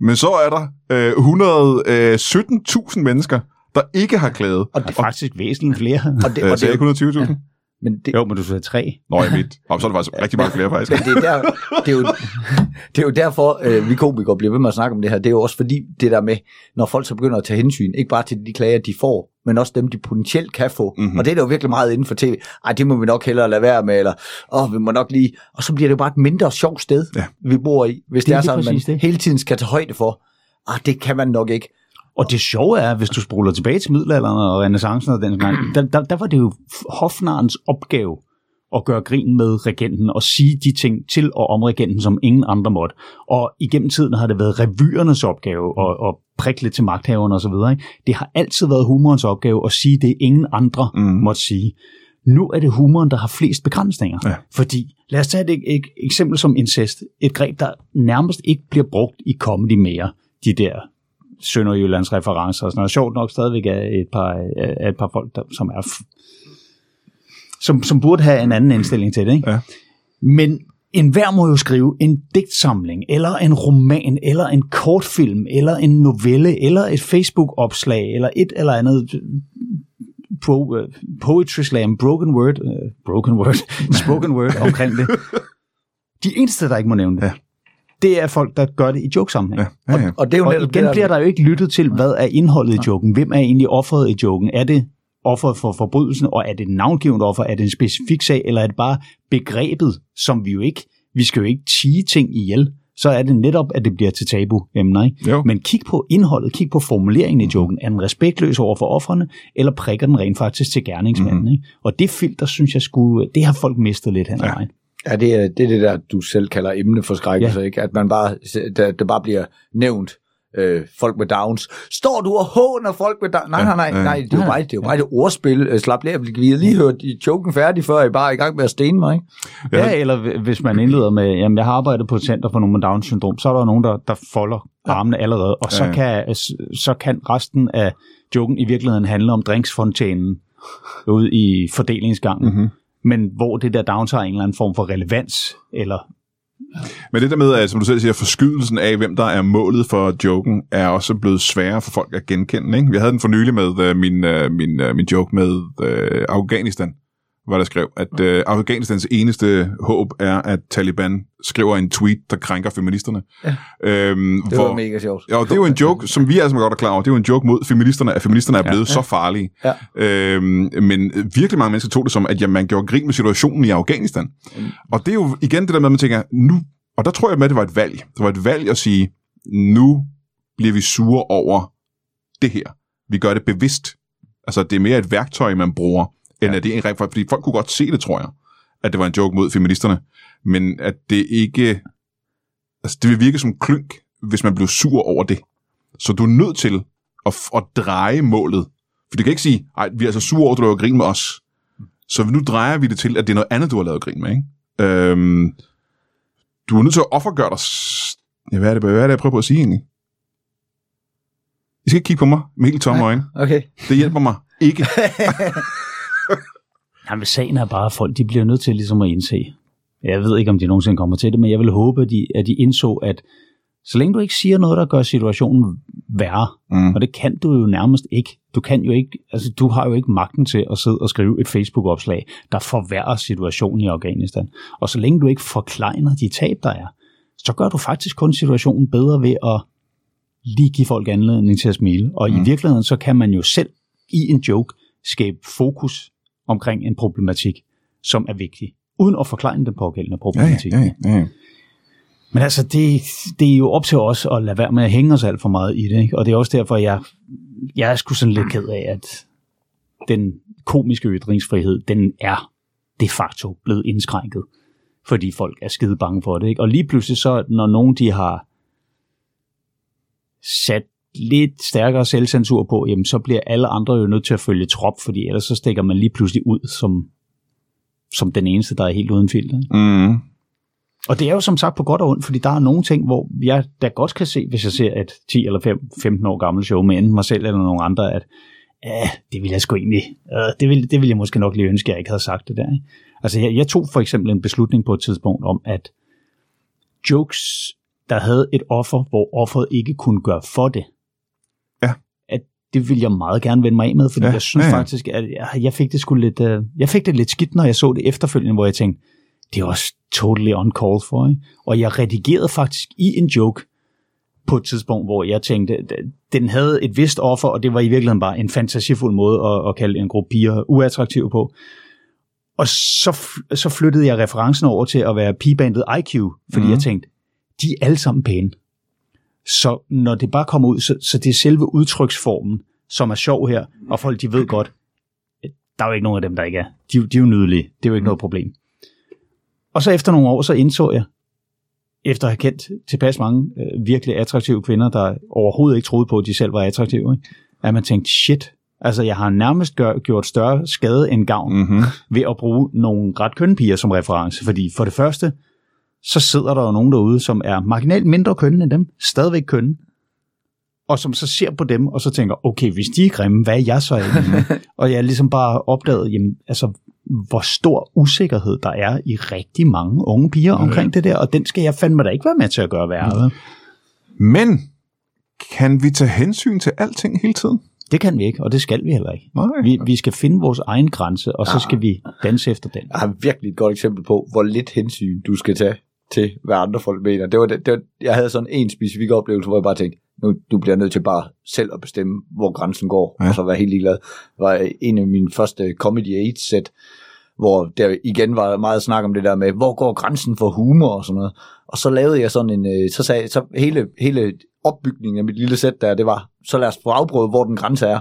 men så er der øh, 117.000 mennesker, der ikke har klaget. og, Der er faktisk væsentligt flere. og, det, Øh, og, det, jeg ikke 120.000? Men det, Jo, men du sagde tre. Nå, i mit. Og så er der faktisk rigtig mange flere, faktisk. Men det er, der, det, er jo, det er jo derfor, øh, vi komikere bliver ved med at snakke om det her. Det er jo også fordi, det der med, når folk så begynder at tage hensyn, ikke bare til de klager, de får, men også dem, de potentielt kan få. Mhm. Mm-hmm. Og det er der jo virkelig meget inden for tv. Ej, det må vi nok hellere lade være med, eller åh, vi må nok lige... Og så bliver det jo bare et mindre sjovt sted, Ja. vi bor i, hvis det, Det er er sådan, man det. hele tiden skal tage højde for. Ah, det kan man nok ikke. Og det sjove er, hvis du spoler tilbage til middelalderen og renaissancen og den gang, der, der, der var det jo hofnarens opgave at gøre grin med regenten og sige de ting til og om regenten, som ingen andre måtte. Og igennem tiden har det været revyernes opgave at, at prikke lidt til magthaverne osv. Ikke? Det har altid været humorens opgave at sige det, ingen andre Mm. måtte sige. Nu er det humoren, der har flest begrænsninger. Ja. Fordi, lad os tage et, et, et eksempel som incest. Et greb, der nærmest ikke bliver brugt i comedy mere. De der Sønderjyllands referencer og sådan noget. Sjovt nok stadigvæk er et par, er et par folk, der, som er som, som burde have en anden indstilling til det. Ikke? Ja. Men enhver må jo skrive en digtsamling, eller en roman, eller en kortfilm, eller en novelle, eller et Facebook-opslag, eller et eller andet pro, uh, poetry slam, broken word, uh, broken word, spoken word omkring det. De eneste, der ikke må nævne det, Ja. Det er folk, der gør det i jokesammenhæng. Ja, ja, ja. Og det er jo Og igen det, bliver der jo ikke lyttet til, hvad er indholdet i joken? Hvem er egentlig offeret i joken? Er det offeret for forbrydelsen, og er det en navngivet offer? Er det en specifik sag, eller er det bare begrebet, som vi jo ikke, vi skal jo ikke tige ting ihjel, så er det netop, at det bliver til tabu-emner. Ikke? Jo. Men kig på indholdet, kig på formuleringen i joken. Er den respektløs over for offrene, eller prikker den rent faktisk til gerningsmanden? Mm-hmm. Ikke? Og det filter, synes jeg, skulle, det har folk mistet lidt hen ad Ja. vejen. Ja, det er, det er det der, du selv kalder emneforskrækkelse, ja. ikke? At man bare, der, der bare bliver nævnt øh, folk med downs. Står du og håner folk med downs? Nej, nej, nej, nej, det er jo bare, det er jo bare et ordspil. Øh, Slap lige af, vi har lige hørt i joken færdig, før I bare er i gang med at stene mig, ikke? Ja, ja eller hv- hvis man indleder med, jamen jeg har arbejdet på et center for nogen med Down-syndrom, så er der nogen, der, der folder armene allerede, og så, Ja, ja. kan, så kan resten af joken i virkeligheden handle om drinksfontænen ude i fordelingsgangen. Mhm. Men hvor det der Downs en eller anden form for relevans, eller Men det der med, at, som du selv siger, forskydelsen af, hvem der er målet for joken, er også blevet sværere for folk at genkende. Ikke? Vi havde den for nylig med uh, min, uh, min, uh, min joke med uh, Afghanistan, hvor der skrev, at uh, Afghanistans eneste håb er, at Taliban skriver en tweet, der krænker feministerne. Ja. Øhm, Det var mega sjovt. Ja, det er jo en joke, som vi sammen godt er klar over. Det er jo en joke mod feministerne, at feministerne er blevet ja, så farlige. Ja. Øhm, men virkelig mange mennesker tog det som, at jamen, man gjorde grin med situationen i Afghanistan. Mm. Og det er jo igen det der med, at man tænker, nu, og der tror jeg med, at det var et valg. Det var et valg at sige, nu bliver vi sure over det her. Vi gør det bevidst. Altså, det er mere et værktøj, man bruger, end ja. at det er en rent fordi folk kunne godt se det, tror jeg, at det var en joke mod feministerne, men at det ikke, altså det vil virke som klynk, hvis man blev sur over det. Så du er nødt til at, at dreje målet. For du kan ikke sige, ej, vi er altså sure over, at du laver grin med os. Så nu drejer vi det til, at det er noget andet, du har lavet grin med, ikke? Øhm, du er nødt til at offergøre dig... Ja, hvad er det, hvad er det jeg prøver på at sige egentlig? I skal ikke kigge på mig med helt tomme øjne. Okay. Det hjælper mig ikke. Jamen, sagen er bare, at folk de bliver nødt til ligesom at indse. Jeg ved ikke, om de nogensinde kommer til det, men jeg vil håbe, at de, at de indså, at så længe du ikke siger noget, der gør situationen værre, Mm. og det kan du jo nærmest ikke. Du kan jo ikke, altså du har jo ikke magten til at sidde og skrive et Facebook-opslag, der forværrer situationen i Afghanistan. Og så længe du ikke forklejner de tab, der er, så gør du faktisk kun situationen bedre ved at lige give folk anledning til at smile. Og mm. i virkeligheden, så kan man jo selv i en joke skabe fokus omkring en problematik, som er vigtig, uden at forklejne den pågældende Ja, problematik. ja, ja, ja. Men altså, det, det er jo op til os at lade være med at hænge os alt for meget i det. Ikke? Og det er også derfor, jeg, jeg er sgu sådan lidt ked af, at den komiske ytringsfrihed, den er de facto blevet indskrænket. Fordi folk er skide bange for det. Ikke? Og lige pludselig så, når nogen de har sat lidt stærkere selvcensur på, jamen så bliver alle andre jo nødt til at følge trop, fordi ellers så stikker man lige pludselig ud som, som den eneste, der er helt uden filter. Mm. Og det er jo som sagt på godt og ondt, fordi der er nogle ting, hvor jeg da godt kan se, hvis jeg ser et 10 eller 5, 15 år gammelt show med enten mig selv eller nogle andre, at ja, det vil jeg sgu egentlig, øh, det, vil, det vil jeg måske nok lige ønske, at jeg ikke havde sagt det der. Ikke? Altså jeg, jeg tog for eksempel en beslutning på et tidspunkt om, at jokes, der havde et offer, hvor offeret ikke kunne gøre for det, det vil jeg meget gerne vende mig af med, fordi Ja, jeg synes ja, ja, faktisk, at jeg, jeg fik det sgu lidt, uh, jeg fik det lidt skidt, når jeg så det efterfølgende, hvor jeg tænkte, det er også totally uncalled for, ikke? Og jeg redigerede faktisk i en joke på et tidspunkt, hvor jeg tænkte, at den havde et vist offer, og det var i virkeligheden bare en fantasifuld måde at, at kalde en gruppe piger uattraktive på. Og så, så flyttede jeg referencen over til at være pigebandet IQ, fordi Mhm. mm. jeg tænkte, de er alle sammen pæne. Så når det bare kommer ud, så, så det er selve udtryksformen, som er sjov her, og folk de ved godt, der er jo ikke nogen af dem, der ikke er. De, de er jo nydelige. Det er jo ikke noget problem. Og så efter nogle år, så indså jeg, efter at have kendt tilpas mange øh, virkelig attraktive kvinder, der overhovedet ikke troede på, at de selv var attraktive, ikke? at man tænkte, shit, altså jeg har nærmest gør, gjort større skade end gavn Mm-hmm. ved at bruge nogle ret kønne piger som reference. Fordi for det første, så sidder der jo nogen derude, som er marginalt mindre kønne end dem, stadigvæk kønne, og som så ser på dem, og så tænker, okay, hvis de er grimme, hvad er jeg så egentlig? og jeg er ligesom bare opdaget, jamen, altså, hvor stor usikkerhed der er i rigtig mange unge piger omkring det der, og den skal jeg fandme da ikke være med til at gøre værre. vel? Men kan vi tage hensyn til alting hele tiden? Det kan vi ikke, og det skal vi heller ikke. Nej. Vi, vi skal finde vores egen grænse, og så skal vi danse efter den. Jeg har virkelig et godt eksempel på, hvor lidt hensyn du skal tage til, hvad andre folk mener. Det var, det, det var, jeg havde sådan en specifik oplevelse, hvor jeg bare tænkte, nu du bliver nødt til bare selv at bestemme, hvor grænsen går, Ja. og så være helt ligeglad. Det var en af mine første Comedy 8-sæt, hvor der igen var meget snak om det der med, hvor går grænsen for humor og sådan noget. Og så lavede jeg sådan en, øh, så sagde så hele, hele opbygningen af mit lille sæt der, det var, så lad os få afprøvet, hvor den grænse er.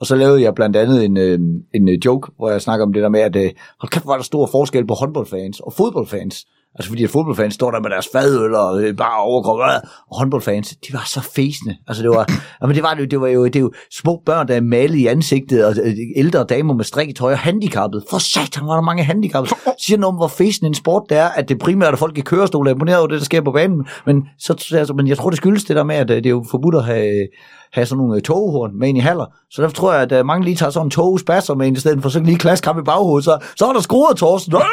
Og så lavede jeg blandt andet en, øh, en øh, joke, hvor jeg snakker om det der med, at hold kæft, er der stor forskel på håndboldfans og fodboldfans. Altså fordi at fodboldfans står der med deres fadøl og øh, bare overkrop, øh, og håndboldfans, de var så fæsende. Altså det var, jamen det var, det, det var jo, det er jo små børn, der er malet i ansigtet, og øh, ældre damer med strikketøj og handicappet. For satan, var der mange handicappede. Siger noget om, hvor fæsende en sport det er, at det primært er folk i kørestol, der er imponeret over det, der sker på banen. Men, så, altså, men jeg tror, det skyldes det der med, at det er jo forbudt at have, have sådan nogle toghorn med ind i haller. Så derfor tror jeg, at mange lige tager sådan en togspasser med ind i stedet for så lige klaskamp i baghovedet. Så, så er der skruet Torsten.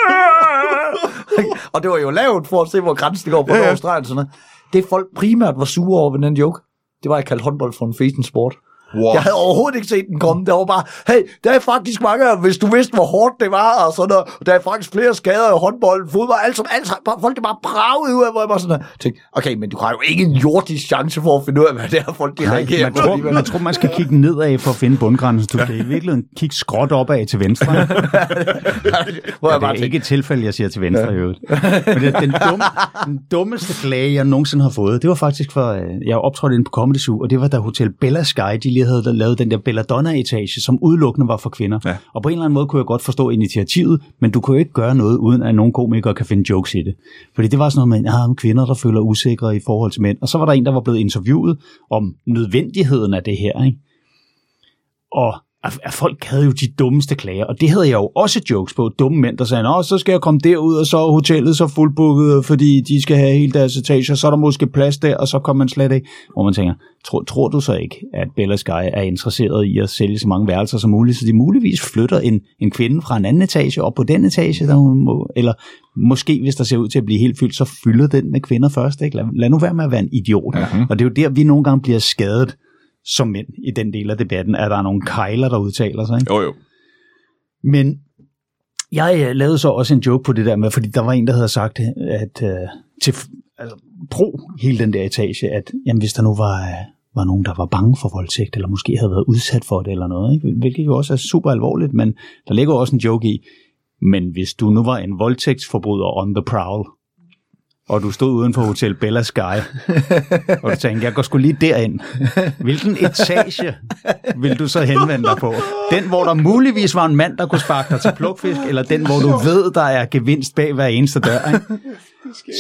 og det var jo lavet for at se, hvor grænsen går på Ja, ja. Australien. Sådan noget. Det folk primært var sure over ved den joke, det var, at jeg kaldte håndbold for en fæsen sport. Wow. Jeg havde overhovedet ikke set den komme. Det var bare, hey, der er faktisk mange, hvis du vidste, hvor hårdt det var, og sådan noget. Der er faktisk flere skader i håndbold, fodbold, alt som alt. Bare, folk det bare braget ud af, hvor jeg bare sådan der, tænkte, okay, men du har jo ikke en jordisk chance for at finde ud af, hvad det er, folk de reagerer man, på. tror, man tror, man skal kigge nedad for at finde bundgrænsen. Du skal i virkeligheden kigge skråt opad til venstre. hvor Ja, jeg det bare er tænkte, ikke et tilfælde, jeg siger til venstre i øvrigt. Men det, den, dumme, den dummeste klage, jeg nogensinde har fået, det var faktisk for, øh, jeg optrådte inde på Comedy Zoo, og det var da Hotel Bella Sky, de lige havde lavet den der Belladonna-etage, som udelukkende var for kvinder. Ja. Og på en eller anden måde kunne jeg godt forstå initiativet, men du kunne jo ikke gøre noget, uden at nogle komikere kan finde jokes i det. Fordi det var sådan noget med, ah, kvinder, der føler usikre i forhold til mænd. Og så var der en, der var blevet interviewet om nødvendigheden af det her, ikke? Og at, folk havde jo de dummeste klager, og det havde jeg jo også jokes på. Dumme mænd, der sagde, Nå, så skal jeg komme derud, og så er hotellet så fuldbooket, fordi de skal have hele deres etage, og så er der måske plads der, og så kommer man slet ikke. Hvor man tænker, tror, tror du så ikke, at Bella Sky er interesseret i at sælge så mange værelser som muligt, så de muligvis flytter en, en kvinde fra en anden etage op på den etage, der hun må, eller måske, hvis der ser ud til at blive helt fyldt, så fylder den med kvinder først. Ikke? Lad, lad nu være med at være en idiot. Mhm. Og det er jo der, vi nogle gange bliver skadet som mænd i den del af debatten, at der er nogle kejler, der udtaler sig. Ikke? Jo, jo. Men jeg øh, lavede så også en joke på det der med, fordi der var en, der havde sagt, at øh, til altså, pro hele den der etage, at jamen, hvis der nu var, øh, var nogen, der var bange for voldtægt, eller måske havde været udsat for det eller noget, ikke? hvilket jo også er super alvorligt, men der ligger også en joke i, men hvis du nu var en voldtægtsforbryder on the prowl, og du stod uden for Hotel Bella Sky, og du tænkte, jeg går sgu lige derind. Hvilken etage vil du så henvende dig på? Den, hvor der muligvis var en mand, der kunne sparke dig til plukfisk, eller den, hvor du ved, der er gevinst bag hver eneste dør? Ikke?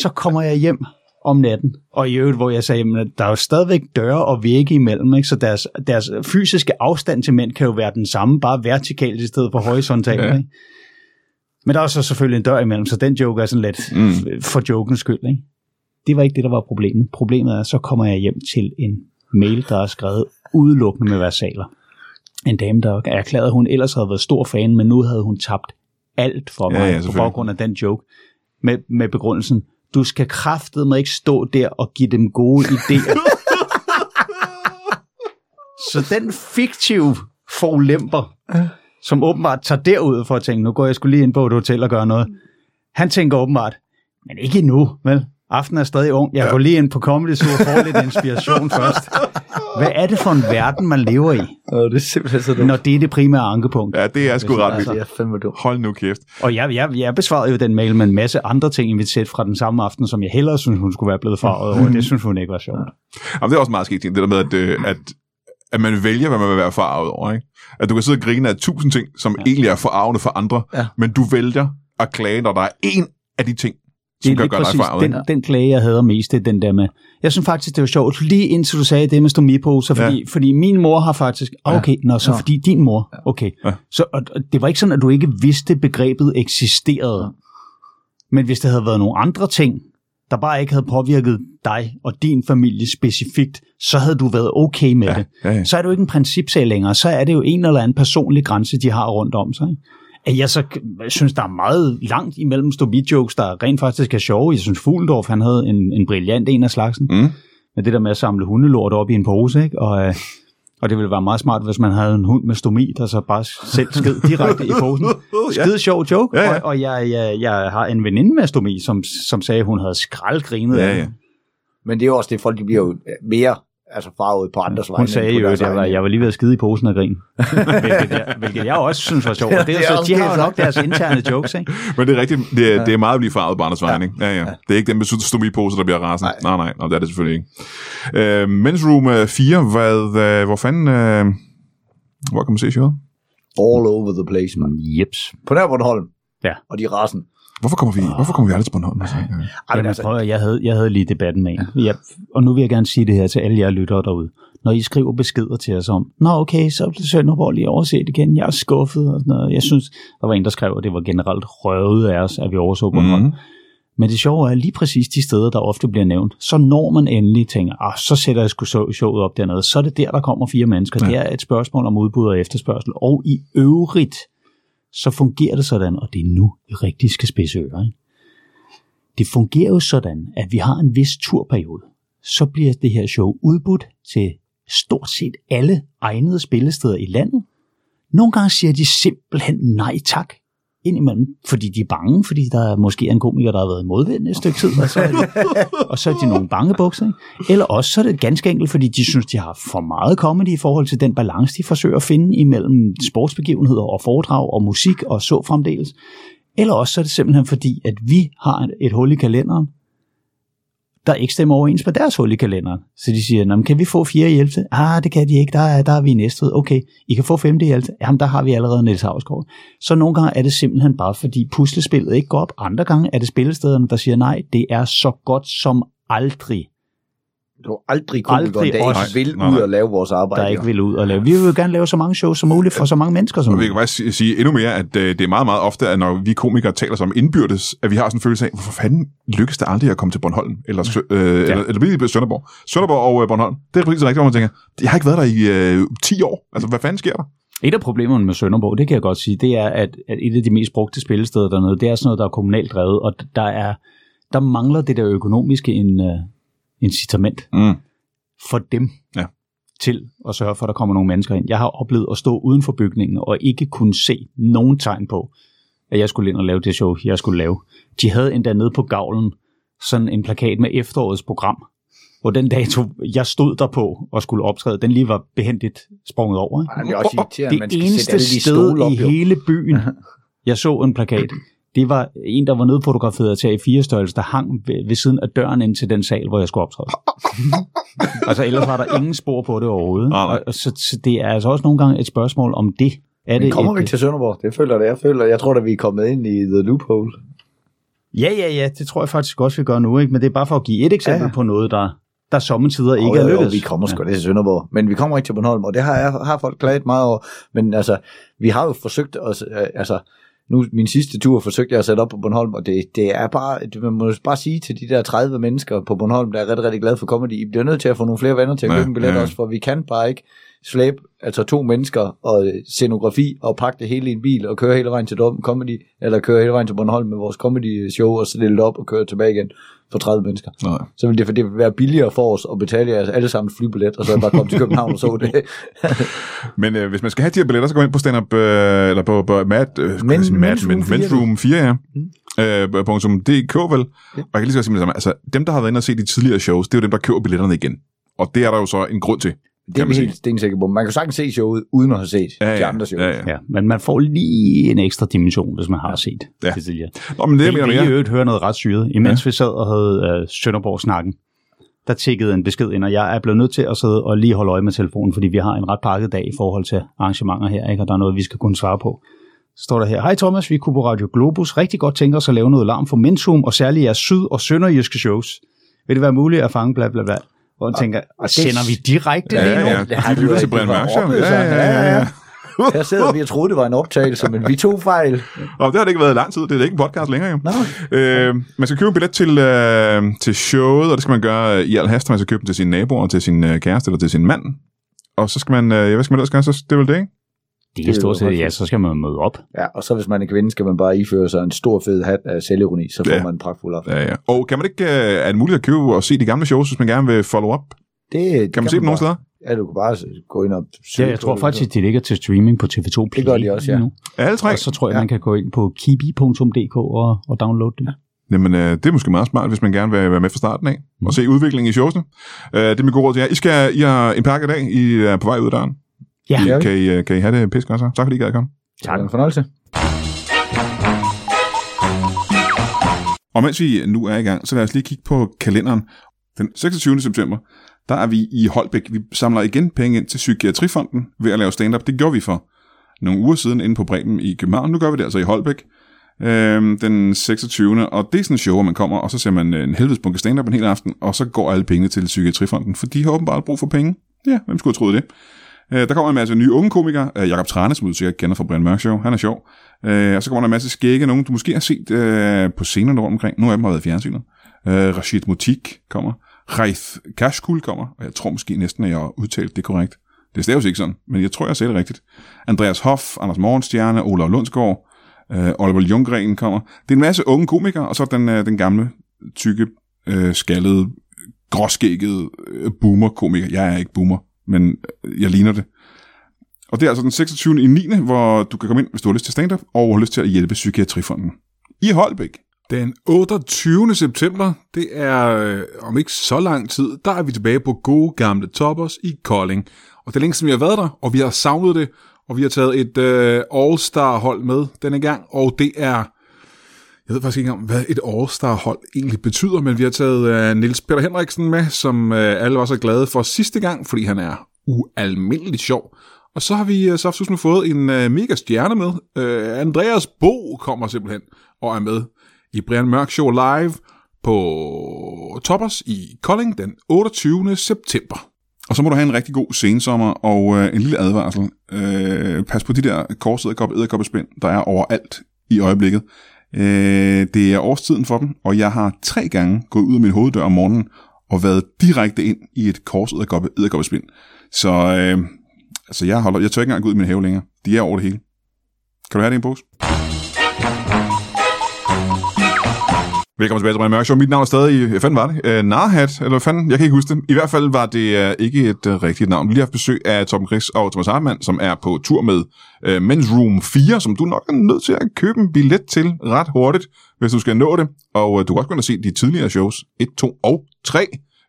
Så kommer jeg hjem om natten, og i øvrigt, hvor jeg sagde, at der er jo stadigvæk døre og vægge imellem, ikke? så deres, deres fysiske afstand til mænd kan jo være den samme, bare vertikalt i stedet for horisontalt. Ja. Ikke? Men der er så selvfølgelig en dør imellem, så den joke er sådan lidt Mm. for jokens skyld. Ikke? Det var ikke det, der var problemet. Problemet er, så kommer jeg hjem til en mail, der er skrevet udelukkende med versaler. En dame, der erklærede, at hun ellers havde været stor fan, men nu havde hun tabt alt for mig ja, ja, på baggrund af den joke. Med, med begrundelsen, du skal kraftedeme ikke stå der og give dem gode idéer. Så den fiktive forulemper, som åbenbart tager derud for at tænke, nu går jeg skulle lige ind på et hotel og gøre noget. Han tænker åbenbart, men ikke endnu, vel? Aftenen er stadig ung. Jeg går lige ind på Comedy Zoo og får lidt inspiration først. Hvad er det for en verden, man lever i, Åh, det er simpelthen så dumt. når det er det primære ankepunkt? Ja, det er sgu ret vildt. Det er fandme dumt. Hold nu kæft. Og jeg, jeg, jeg besvarede jo den mail med en masse andre ting i mit sæt fra den samme aften, som jeg hellere synes, hun skulle være blevet farvet over. Det synes hun ikke var sjovt. Jamen, det er også meget skidt, det der med, at, øh, at, at man vælger, hvad man vil være forarvet over. Ikke? At du kan sidde og grine af tusind ting, som ja. egentlig er forarvende for andre, Ja. men du vælger at klage, når der er en af de ting, som det kan er gøre lige dig præcis forarvet. den, den klage, jeg hader mest, det er den der med, jeg synes faktisk, det var sjovt, lige indtil du sagde det med stomiposer, fordi, ja. fordi min mor har faktisk, okay, nå, så Nå. fordi din mor, okay. Ja. Så og, og det var ikke sådan, at du ikke vidste, begrebet eksisterede. Men hvis det havde været nogle andre ting, der bare ikke havde påvirket dig og din familie specifikt, så havde du været okay med Ja, det. ja, ja. Så er det jo ikke en principsag længere, så er det jo en eller anden personlig grænse, de har rundt om sig. Ikke? At jeg så k- synes, der er meget langt imellem Stobit-jokes, der rent faktisk er sjove. Jeg synes, Fuglendorf, han havde en, en brilliant en af slagsen. Mm. Med det der med at samle hundelort op i en pose, ikke? Og, øh, og det ville være meget smart, hvis man havde en hund med stomi, der så bare selv sked direkte i posen. Skide sjov joke. Ja, ja. Og, og jeg, jeg, jeg har en veninde med stomi, som, som sagde, at hun havde skraldgrinet af Ja, det. ja. Men det er jo også det, folk de bliver jo mere altså farvet på andres vegne. Hun sagde jo, at jeg var, jeg var lige ved at skide i posen af grin. hvilket, jeg, hvilket jeg også synes var sjovt. Og det er, Det er så, de har jo nok deres interne jokes, ikke? Men det er rigtigt, det er, det er meget at blive farvet på andres vegne. ikke? Ja, ja. Det er ikke dem med stomiposer, der bliver rasende. Nej, Nej. nej, nej, det er det selvfølgelig ikke. Øh, Men's Room øh, 4, hvad, øh, hvor fanden... Øh, hvor kan man se showet? All over the place, man. Jeps. På nær Bornholm. Ja. Og de er rasen. Hvorfor kommer vi, hvorfor kommer vi aldrig til Bornholm? Altså? Ej, men Jamen, altså, prøv, jeg, havde, jeg havde lige debatten med en. Jeg, og nu vil jeg gerne sige det her til alle jer lyttere derude. Når I skriver beskeder til os om, Nå okay, så blev Sønderborg lige overset igen, jeg er skuffet. Og sådan noget. Jeg synes, der var en, der skrev, at det var generelt røvet af os, at vi overså Bornholm. Mm. Men det sjove er, lige præcis de steder, der ofte bliver nævnt, så når man endelig tænker, ah, så sætter jeg sgu så- showet op dernede, så er det der, der kommer fire mennesker. Ja. Det er et spørgsmål om udbud og efterspørgsel. Og i øvrigt, så fungerer det sådan, og det er nu, vi rigtig skal spidse ører. Ikke? Det fungerer jo sådan, at vi har en vis turperiode. Så bliver det her show udbudt til stort set alle egnede spillesteder i landet. Nogle gange siger de simpelthen nej tak indimellem, fordi de er bange, fordi der er måske er en komiker, der har været i modvind et stykke tid, og så er de, og så er de nogle bange bukser. Ikke? Eller også så er det ganske enkelt, fordi de synes, de har for meget comedy i forhold til den balance, de forsøger at finde imellem sportsbegivenheder og foredrag og musik og så fremdeles. Eller også så er det simpelthen fordi, at vi har et- et hul i kalenderen, der ikke stemmer overens med deres hul i kalenderen. Så de siger, "Nå, kan vi få fire hjælp? Ah, det kan de ikke, der er, der er vi i Okay, I kan få femte hjælp til? Jamen, der har vi allerede Niels Havsgaard. Så nogle gange er det simpelthen bare, fordi puslespillet ikke går op. Andre gange er det spillestederne, der siger nej, det er så godt som aldrig, du har aldrig komikere, Aldrig der ikke vil Nej, ud nej. og lave vores arbejde. der ikke vil ud og lave. Vi vil jo gerne lave så mange shows som muligt for så mange mennesker som Og vi kan muligt. faktisk sige- sige endnu mere, at øh, det er meget, meget ofte, at når vi komikere taler som indbyrdes, at vi har sådan en følelse af, hvorfor fanden lykkes det aldrig at komme til Bornholm? Eller, øh, ja. eller, eller bliver Sønderborg. Sønderborg og øh, Bornholm. Det er præcis rigtigt, hvor man tænker, jeg har ikke været der i øh, 10 år. Altså, hvad fanden sker der? Et af problemerne med Sønderborg, det kan jeg godt sige, det er, at, at et af de mest brugte spillesteder dernede, det er sådan noget, der er kommunalt drevet, og der er der mangler det der økonomiske in, uh, incitament Mm. for dem Ja. til at sørge for, at der kommer nogle mennesker ind. Jeg har oplevet at stå uden for bygningen og ikke kunne se nogen tegn på, at jeg skulle ind og lave det show, jeg skulle lave. De havde endda nede på gavlen sådan en plakat med efterårets program, hvor den dato, jeg stod der på og skulle optræde, den lige var behendigt sprunget over. Ikke? Ej, det er også irriterende, man Det skal sætte eneste alle de sted stole op, i jo. hele byen, jeg så en plakat, det var en, der var nedfotograferet til i 4 størrelse, der hang ved, ved siden af døren ind til den sal, hvor jeg skulle optræde. altså ellers var der ingen spor på det overhovedet. Nej. Og, og så, så det er altså også nogle gange et spørgsmål om det. Er det kommer et, vi ikke til Sønderborg. Det føler jeg, det. jeg føler. Jeg tror, at vi er kommet ind i the loophole. Ja, ja, ja, det tror jeg faktisk også, vi gør nu. Ikke? Men det er bare for at give et eksempel Ja. ja. på noget, der, der sommetider ikke Og, er lykkedes. vi kommer sgu ja. til Sønderborg. Men vi kommer ikke til Bornholm, og det har, jeg, har folk klaget meget over. Men altså, vi har jo forsøgt os, øh, altså, nu min sidste tur forsøgte jeg at sætte op på Bornholm, og det, det er bare, det, man må bare sige til de der 30 mennesker på Bornholm, der er rigtig, rigtig glade for comedy, I bliver nødt til at få nogle flere venner til at Ja, købe en billet ja. også, for vi kan bare ikke slæbe altså to mennesker, og øh, scenografi, og pakke det hele i en bil, og køre hele vejen til Dortmund Comedy, eller køre hele vejen til Bornholm med vores comedy show, og så det op og køre tilbage igen for 30 mennesker. Nej. Så ville det, for det ville være billigere for os at betale jeres alle sammen flybillet, og så bare komme til København og så det. Men øh, hvis man skal have de her billetter, så gå ind på stand-up, øh, eller på, på Mad, øh, Men- Mad, Men's men, Room 4, Men's Room 4, ja. Mm. Øh, punktum .dk vel. Og jeg kan lige så sige med det samme. Altså, dem, der har været inde og set de tidligere shows, det er jo dem, der køber billetterne igen. Og det er der jo så en grund til. Det er vi helt stensikker på. Man kan sagtens se showet, uden at have set Ja, ja. de andre shows. Ja, ja. Ja, men man får lige en ekstra dimension, hvis man har set Ja. det tidligere. Nå, men det, jeg i mere. øvrigt høre noget ret syret. Imens ja. vi sad og havde øh, Sønderborg-snakken, der tækkede en besked ind, og jeg er blevet nødt til at sidde og lige holde øje med telefonen, fordi vi har en ret pakket dag i forhold til arrangementer her, ikke? og der er noget, vi skal kunne svare på. Så står der her, Hej Thomas, vi kunne på Radio Globus rigtig godt tænke os at lave noget larm for Mensum, og særligt jeres syd- og sønderjyske shows. Vil det være muligt at fange bla bla bla? Og jeg tænker, og det- sender vi direkte Ja, lige nu? ja, Det har de lytter til. Brian Mørk Ja, ja, ja, ja. Her sidder vi og troede, det var en optagelse, men vi tog fejl. Og det har det ikke været i lang tid. Det er ikke en podcast længere, jo. Nå. Øh, man skal købe en billet til, øh, til showet, og det skal man gøre i al hast. Man skal købe den til sine naboer, til sin øh, kæreste eller til sin mand. Og så skal man, øh, ja, hvad skal man ellers gøre? Så det er vel det, ikke? Det er stort set, ja, så skal man møde op. Ja, og så hvis man er kvinde, skal man bare iføre sig en stor fed hat af selvironi, så får Ja. man en pragtfuld aften. Ja, ja. Og kan man ikke, øh, er det muligt at købe og se de gamle shows, hvis man gerne vil follow up? Det, Kan man se dem nogle steder? Ja, du kan bare gå ind og Ja, søge jeg på tror faktisk, at de ligger til streaming på TV2 Play. Det gør de også, ja. nu. Alle tre? Og så tror jeg, Ja. man kan gå ind på kibi.dk og, og downloade dem. Jamen, øh, det er måske meget smart, hvis man gerne vil være med fra starten af, Mm. og se udviklingen i showsene. Øh, det er min gode råd til jer. I, skal, I har en pakke i dag. I er på vej ud af døren. Ja, Ja. Kan I, øh, kan I have det pisse godt så? Tak fordi I gad at komme. Det er en fornøjelse. Og mens vi nu er i gang, så lad os lige kigge på kalenderen. Den 26. september, der er vi i Holbæk. Vi samler igen penge ind til Psykiatrifonden ved at lave stand-up. Det gjorde vi for nogle uger siden inde på Bremen i København. Nu gør vi det altså i Holbæk øhm, den 26. Og det er sådan en show, hvor man kommer, og så ser man en helvedes bunke stand-up en hel aften, og så går alle pengene til Psykiatrifonden, for de har åbenbart brug for penge. Ja, hvem skulle have troet det? Øh, der kommer en masse nye unge komikere. Øh, Jakob Trane, som du sikkert kender fra Brian Mørk Show. Han er sjov. Øh, og så kommer der en masse skægge, nogen du måske har set øh, på scenen rundt omkring. Nogle af dem har været i fjernsynet. Øh, Rashid Mutik kommer. Reif Kashkul kommer. Og jeg tror måske næsten, at jeg har udtalt det korrekt. Det staves ikke sådan, men jeg tror, jeg sagde det rigtigt. Andreas Hoff, Anders Morgenstjerne, Olav Lundsgaard, øh, Oliver Ljunggren kommer. Det er en masse unge komikere, og så den, øh, den gamle, tykke, øh, skaldede, gråskæggede øh, boomer-komiker. Jeg er ikke boomer, men jeg ligner det. Og det er altså den 26. i 9., hvor du kan komme ind, hvis du har lyst til stand-up, og har lyst til at hjælpe Psykiatrifonden. I Holbæk. Den 28. september, det er øh, om ikke så lang tid, der er vi tilbage på gode gamle Toppers i Kolding. Og det er længe siden vi har været der, og vi har savnet det, og vi har taget et øh, All-Star-hold med denne gang, og det er... Jeg ved faktisk ikke om, hvad et All-Star-hold egentlig betyder, men vi har taget øh, Nils Peter Henriksen med, som øh, alle var så glade for sidste gang, fordi han er ualmindeligt sjov. Og så har vi øh, så nu fået en øh, mega stjerne med. Øh, Andreas Bo kommer simpelthen og er med i Brian Mørk Show live på Toppers i Kolding den 28. september. Og så må du have en rigtig god sensommer og øh, en lille advarsel. Øh, pas på de der korsedderkop edderkoppespind, der er overalt i øjeblikket. Øh, det er årstiden for dem, og jeg har tre gange gået ud af min hoveddør om morgenen og været direkte ind i et kors edderkoppespind. Så øh, altså jeg, holder, jeg tør ikke engang gå ud i min have længere. De er over det hele. Kan du have det i en pose? Velkommen tilbage til Brian Mørk Show. Mit navn er stadig, hvad fanden var det? Øh, Narhat, eller hvad fanden? Jeg kan ikke huske det. I hvert fald var det uh, ikke et uh, rigtigt navn. Vi har lige haft besøg af Tom Chris og Thomas Hartmann, som er på tur med uh, Men's Room 4, som du nok er nødt til at købe en billet til ret hurtigt, hvis du skal nå det. Og uh, du kan også gå ind og se de tidligere shows, 1, 2 og 3,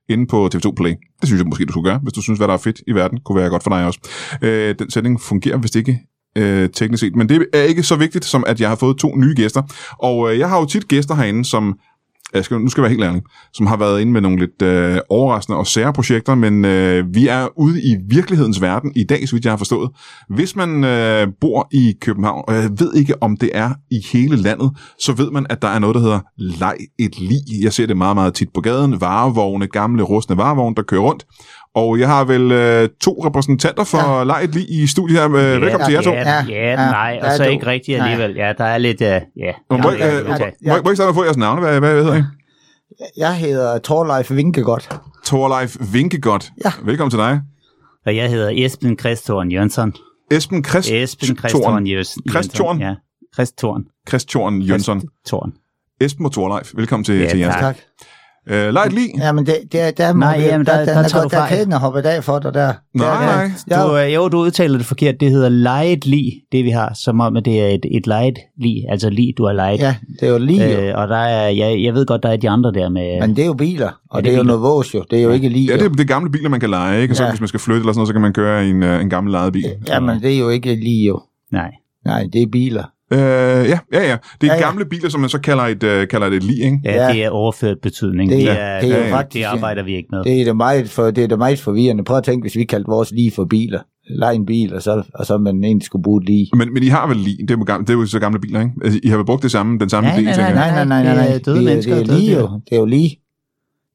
inde på TV2 Play. Det synes jeg måske, du skulle gøre, hvis du synes, hvad der er fedt i verden, kunne være godt for dig også. Uh, den sætning fungerer vist ikke øh, teknisk set. Men det er ikke så vigtigt, som at jeg har fået to nye gæster. Og øh, jeg har jo tit gæster herinde, som jeg skal, nu skal jeg være helt ærlig, som har været inde med nogle lidt øh, overraskende og sære projekter, men øh, vi er ude i virkelighedens verden i dag, så vidt jeg har forstået. Hvis man øh, bor i København, og jeg ved ikke, om det er i hele landet, så ved man, at der er noget, der hedder leg et lig. Jeg ser det meget, meget tit på gaden. Varevogne, gamle, rustne varevogne, der kører rundt. Og jeg har vel øh, to repræsentanter for ja. leg et lig i studiet her. Med, velkommen til jer to. Ja, ja, Ja, nej, ja, og så ikke rigtigt alligevel. Ja, der er lidt, ja. Må, ja, øh, ja, må, ja. må, må, må I starte med at få jeres navne? Hvad, hvad hedder I? Jeg hedder Torleif Vinkegodt. Torleif Vinkegodt. Ja. Velkommen til dig. Og jeg hedder Esben Christorn Jønsson. Esben Christ Esben Christorn Jønsson. Christorn? Ja, Christorn. Christian Jønsson. Christorn. Esben og Torleif, velkommen til, Ja, til jeres. tak. Øh, Lejt lige. Ja, men det, det, der, må Nej, vi, jamen, der, der- der, der der, tager der, du der fejl. kan ikke hoppe af for dig der. Nej, der, nej. Ja, Du, øh, jo, du udtaler det forkert. Det hedder lejet lig, det vi har, som om at det er et, et lejet lig, altså lig, du har lejet. ja, det er jo lige, øh, og der er, jeg, jeg ved godt, der er de andre der med... men det er jo biler, og Ja, det, det er er jo noget vås jo. Det er jo ikke lige. Ja, det er, det er gamle biler, man kan lege, ikke? Og så Ja. hvis man skal flytte eller sådan noget, så kan man køre en, øh, en gammel lejet bil. Ja, men det er jo ikke lige jo. Nej. Nej, det er biler. Øh, ja, ja, ja. Det er Ja, ja. gamle biler, som man så kalder et, øh, kalder det et lig, ikke? Ja, Ja. det er overført betydning. Det Det, er- det er det, faktisk- det arbejder vi ikke med. Det er da meget, for, det er da meget forvirrende. Prøv at tænke, hvis vi kaldte vores lige for biler. Lej en bil, og så, og så man egentlig skulle bruge et lige. Men, men I har vel lig? Det er, jo gamle, det er jo så gamle biler, ikke? Altså, I har vel brugt det samme, den samme Nej, idé, nej, nej, jeg. Nej, nej, nej, nej. det er nej. døde det, det, er lige jo. Det er jo lige.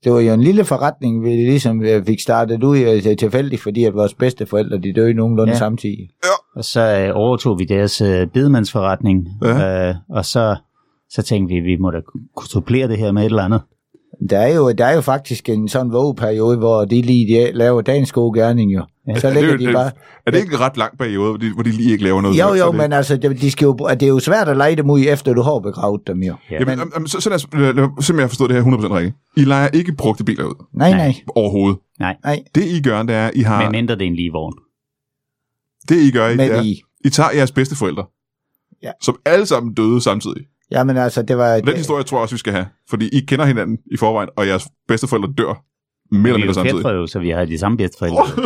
Det var jo en lille forretning, vi ligesom øh, fik startet ud øh, tilfældigt, fordi at vores bedste forældre, de døde nogenlunde Ja. ja. Og så øh, overtog vi deres øh, bedemandsforretning, Ja. øh, og så, så tænkte vi, at vi må da kunne supplere det her med et eller andet. Der er jo, der er jo faktisk en sådan vågeperiode, hvor de lige de laver dagens gode gerning jo. Ja. Så Er det, de bare... er det ikke en ret lang periode, hvor de, hvor de lige ikke laver noget? Jo, jo, det- men altså, det, de skal jo, det er jo svært at lege dem ud, efter du har begravet dem jo. Ja. Jamen, men- men, så, så lad os, lad, jeg har forstået det her 100% rigtigt. I leger ikke brugte biler ud Nej, Nej. overhovedet. Nej, nej. Det I gør, det er, I har... med mindre det er en lige vogn. Det I gør, I, Med er, i. I tager jeres bedste forældre, Ja. som alle sammen døde samtidig. Jamen altså, det var... Den historie tror jeg også, vi skal have. Fordi I kender hinanden i forvejen, og jeres bedsteforældre dør mere eller Vi er mindre samtidig. fædre jo, så vi har de samme bedsteforældre.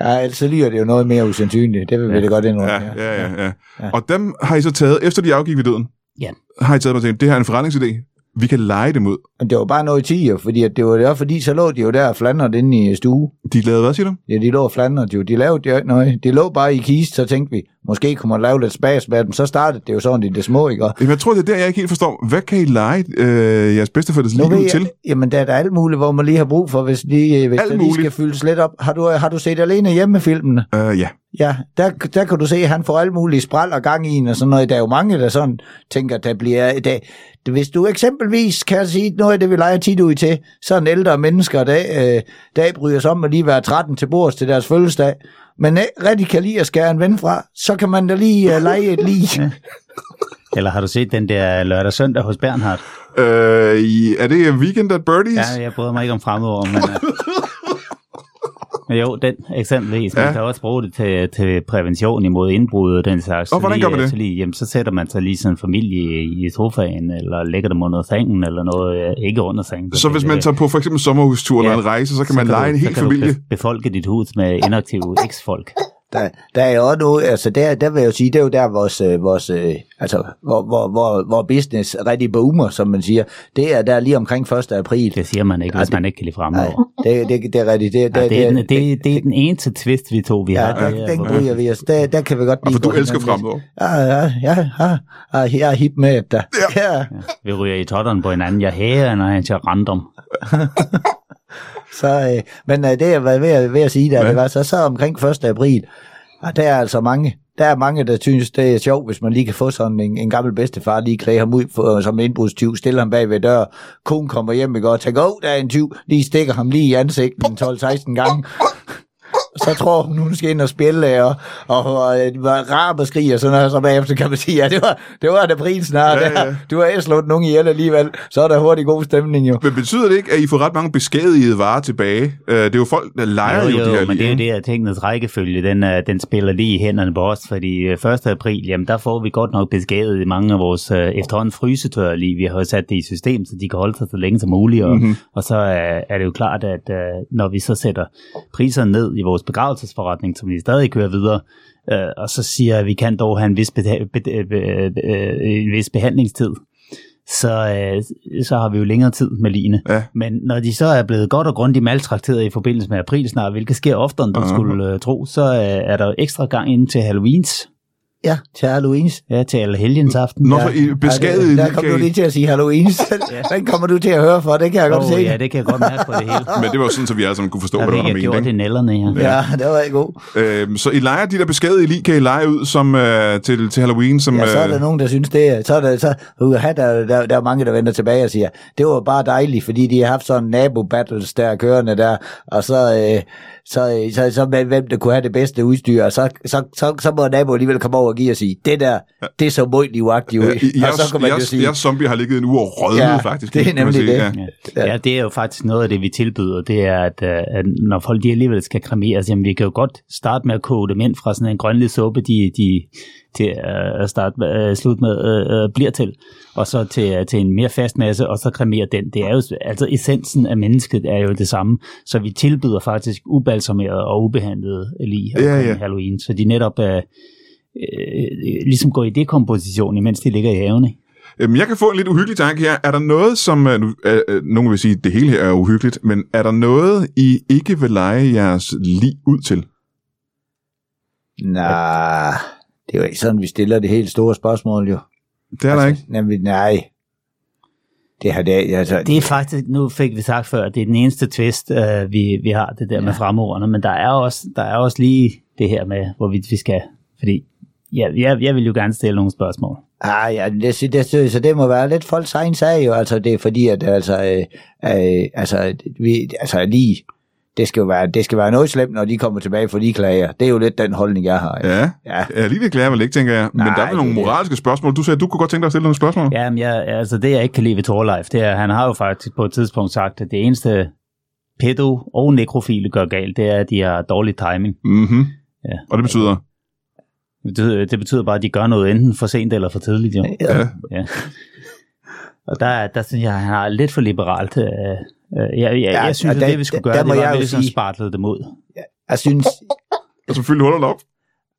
Ja, altså lyder det jo noget mere usandsynligt. Det vil vi Ja. da godt indrømme. Ja, ja, ja, ja. Ja. Og dem har I så taget, efter de afgik ved døden, Ja. har I taget og tænkt, det her er en forretningsidé. Vi kan lege dem ud. Men det var bare noget i tiger, fordi at det var der, fordi så lå de jo der og flandrede inde i stue. De lavede hvad, siger du? Ja, de lå og flandrede jo. De lavede jo ikke noget. De lå bare i kiste, så tænkte vi, måske kunne man lave lidt spas med dem. Så startede det jo sådan i det små, ikke? Og Jamen, jeg tror, det er der, jeg ikke helt forstår. Hvad kan I lege øh, jeres bedsteforældres liv ud til? jamen, der er der alt muligt, hvor man lige har brug for, hvis, lige, hvis Alt det lige skal fyldes lidt op. Har du, har du set alene hjemme filmene? Uh, ja. Ja, der, der kan du se, at han får alt muligt spral og gang i en og sådan noget. Der er jo mange, der sådan tænker, der bliver... Der, hvis du eksempelvis kan sige noget af det, vi leger tit ud til, så en ældre mennesker, der, øh, der bryder sig om at lige være 13 til bords til deres fødselsdag, men rigtig kan lide at skære en ven fra, så kan man da lige øh, lege et lige. Eller har du set den der lørdag søndag hos Bernhard? Øh, er det Weekend at Birdies? Ja, jeg bryder mig ikke om fremmedord, men... Uh... Jo, den eksempelvis. Man Ja. kan også bruge det til, til prævention imod indbrud og den slags. Og hvordan så gør man det? Så, lige, jamen, så sætter man sig lige sådan en familie i, sofaen, eller lægger dem under sengen, eller noget, øh, ikke under sengen. Så hvis man tager på for eksempel sommerhustur eller Ja. en rejse, så kan så man lege du, en så hel kan du familie. be- befolke dit hus med inaktive eksfolk. Der, der er jo også noget, altså der, der vil jeg jo sige, det er jo der vores, øh, vores øh, altså hvor, hvor, hvor, hvor business rigtig boomer, som man siger, det er der lige omkring 1. april. Det siger man ikke, Ja, hvis det- man ikke kan lide Nej, fremmedord. det, det, det er rigtigt. Det, Ja, det, er den, det, det er den eneste twist, vi to vi Ja, har. der, Det er, den hvor- bryder vi os. Der, der kan vi godt Og for du elsker lidt. Ja, ja, ja, ja, ja, jeg er hip med det. Ja. ja. Vi ryger i totteren på hinanden. Jeg hæger, når han siger random. Så, øh, men øh, det jeg var ved, at- ved at sige der, Ja. det var så, så omkring 1. april, og der er altså mange, der er mange, der synes, det er sjovt, hvis man lige kan få sådan en, en gammel bedstefar, lige klæde ham ud for, som indbrudstyv, stille ham bag ved dør, konen kommer hjem og går og tænker, åh, der er en tyv, lige stikker ham lige i ansigtet en 12-16 gange. Så tror hun, hun skal ind og spille, og, og, og øh, var rar og skrig, og sådan noget, så bagefter kan man sige, ja, det var, det var da april snart, Ja, ja, du har ikke slået nogen ihjel alligevel, så er der hurtigt god stemning jo. Men betyder det ikke, at I får ret mange beskadigede varer tilbage? Øh, det er jo folk, der leger jo, jo, jo, de her men det er jo lige, det, at tingenes rækkefølge, den, er, den spiller lige i hænderne på os, fordi øh, 1. april, jamen der får vi godt nok beskadiget i mange af vores øh, efterhånden frysetør lige. Vi har jo sat det i system, så de kan holde sig så længe som muligt, og, Mhm. mm-hmm. og så er, er det jo klart, at øh, når vi så sætter priserne ned i vores begravelsesforretning, som vi stadig kører videre, øh, og så siger, at vi kan dog have en vis, beta- be- be- øh, en vis behandlingstid, så, øh, så har vi jo længere tid med line. Ja. Men når de så er blevet godt og grundigt maltrakteret i forbindelse med april snart, hvilket sker oftere, end du uh-huh. skulle uh, tro, så uh, er der ekstra gang inden til Halloweens. Ja, til Halloweens. Ja, til alle helgens aften. Nå, ja. så I beskadiget ja, ja, det, Der kom du lige til at sige Halloweens. Den kommer du til at høre for, det kan jeg godt Oh, se. ja, det kan jeg godt mærke på det hele. Men det var jo sådan, så vi alle sammen kunne forstå, Der hvad der var jeg ment. det ikke? nælderne, ja. Ja, det var ikke god. Øhm, så I leger de der beskadigede lige, kan I lege ud som, øh, til, til Halloween? Som, Ja, så er der øh, nogen, der synes det er, så er der, så, uh, der, der, der er mange, der vender tilbage og siger, det var bare dejligt, fordi de har haft sådan nabo-battles der kørende der, og så, øh, så, øh, så, så, så hvem der kunne have det bedste udstyr, og så, så, så, så må nabo alligevel komme over og give og sige, det der, det er så meget livagtigt ud. Ja, og så kan man jo jeres, sige, jeres zombie har ligget en uge og rødmet, Ja, faktisk. det er nemlig det. Ja. Ja. ja, det er jo faktisk noget af det, vi tilbyder. Det er, at, øh, at når folk de alligevel skal kremeres, jamen vi kan jo godt starte med at koge dem ind fra sådan en grønlig suppe, de, de til at starte med, øh, slut med øh, øh, bliver til, og så til, øh, til en mere fast masse, og så kremere den. Det er jo, altså essensen af mennesket er jo det samme, så vi tilbyder faktisk ubalsameret og ubehandlet lige Ja, ja. Halloween, så de netop øh, øh, ligesom går i dekomposition, imens de ligger i haven. ikke? Øhm, jeg kan få en lidt uhyggelig tanke her. Er der noget, som... Nu, øh, nogen vil sige, at det hele her er uhyggeligt, men er der noget, I ikke vil lege jeres lig ud til? nej, det er jo ikke sådan, vi stiller det helt store spørgsmål jo. Det er der ikke. Nemlig, nej. Det har det, altså, Det er faktisk, nu fik vi sagt før, det er den eneste twist, øh, vi, vi har, det der ja. med fremordene, men der er, også, der er også lige det her med, hvorvidt vi skal, fordi ja, jeg, jeg vil jo gerne stille nogle spørgsmål. Ah, ja, det, det, det, så det må være lidt folks egen sag jo, altså det er fordi, at altså, øh, øh, altså, vi, altså lige, det skal jo være, det skal være noget slemt, når de kommer tilbage for de klager. Det er jo lidt den holdning, jeg har. Ja. ja. Ja, lige det klager vel ikke, tænker jeg. Men Nej, der er vel nogle det- moralske spørgsmål. Du sagde, at du kunne godt tænke dig at stille nogle spørgsmål. Ja, men jeg, altså det jeg ikke kan lide ved Torleif, det er, han har jo faktisk på et tidspunkt sagt, at det eneste pedo og nekrofile gør galt, det er, at de har dårlig timing. Mm-hmm. Ja. Og det betyder... Det, det betyder bare, at de gør noget enten for sent eller for tidligt. Jo. Ja. Ja. Og der, der synes jeg, at han har lidt for liberalt. Øh, øh, jeg, jeg, Ja, jeg synes, og at der- det vi skulle der- gøre, der må det var, jeg at jo vi ligesom sige- spartlede dem ud. Jeg synes, Og selvfølgelig huller op.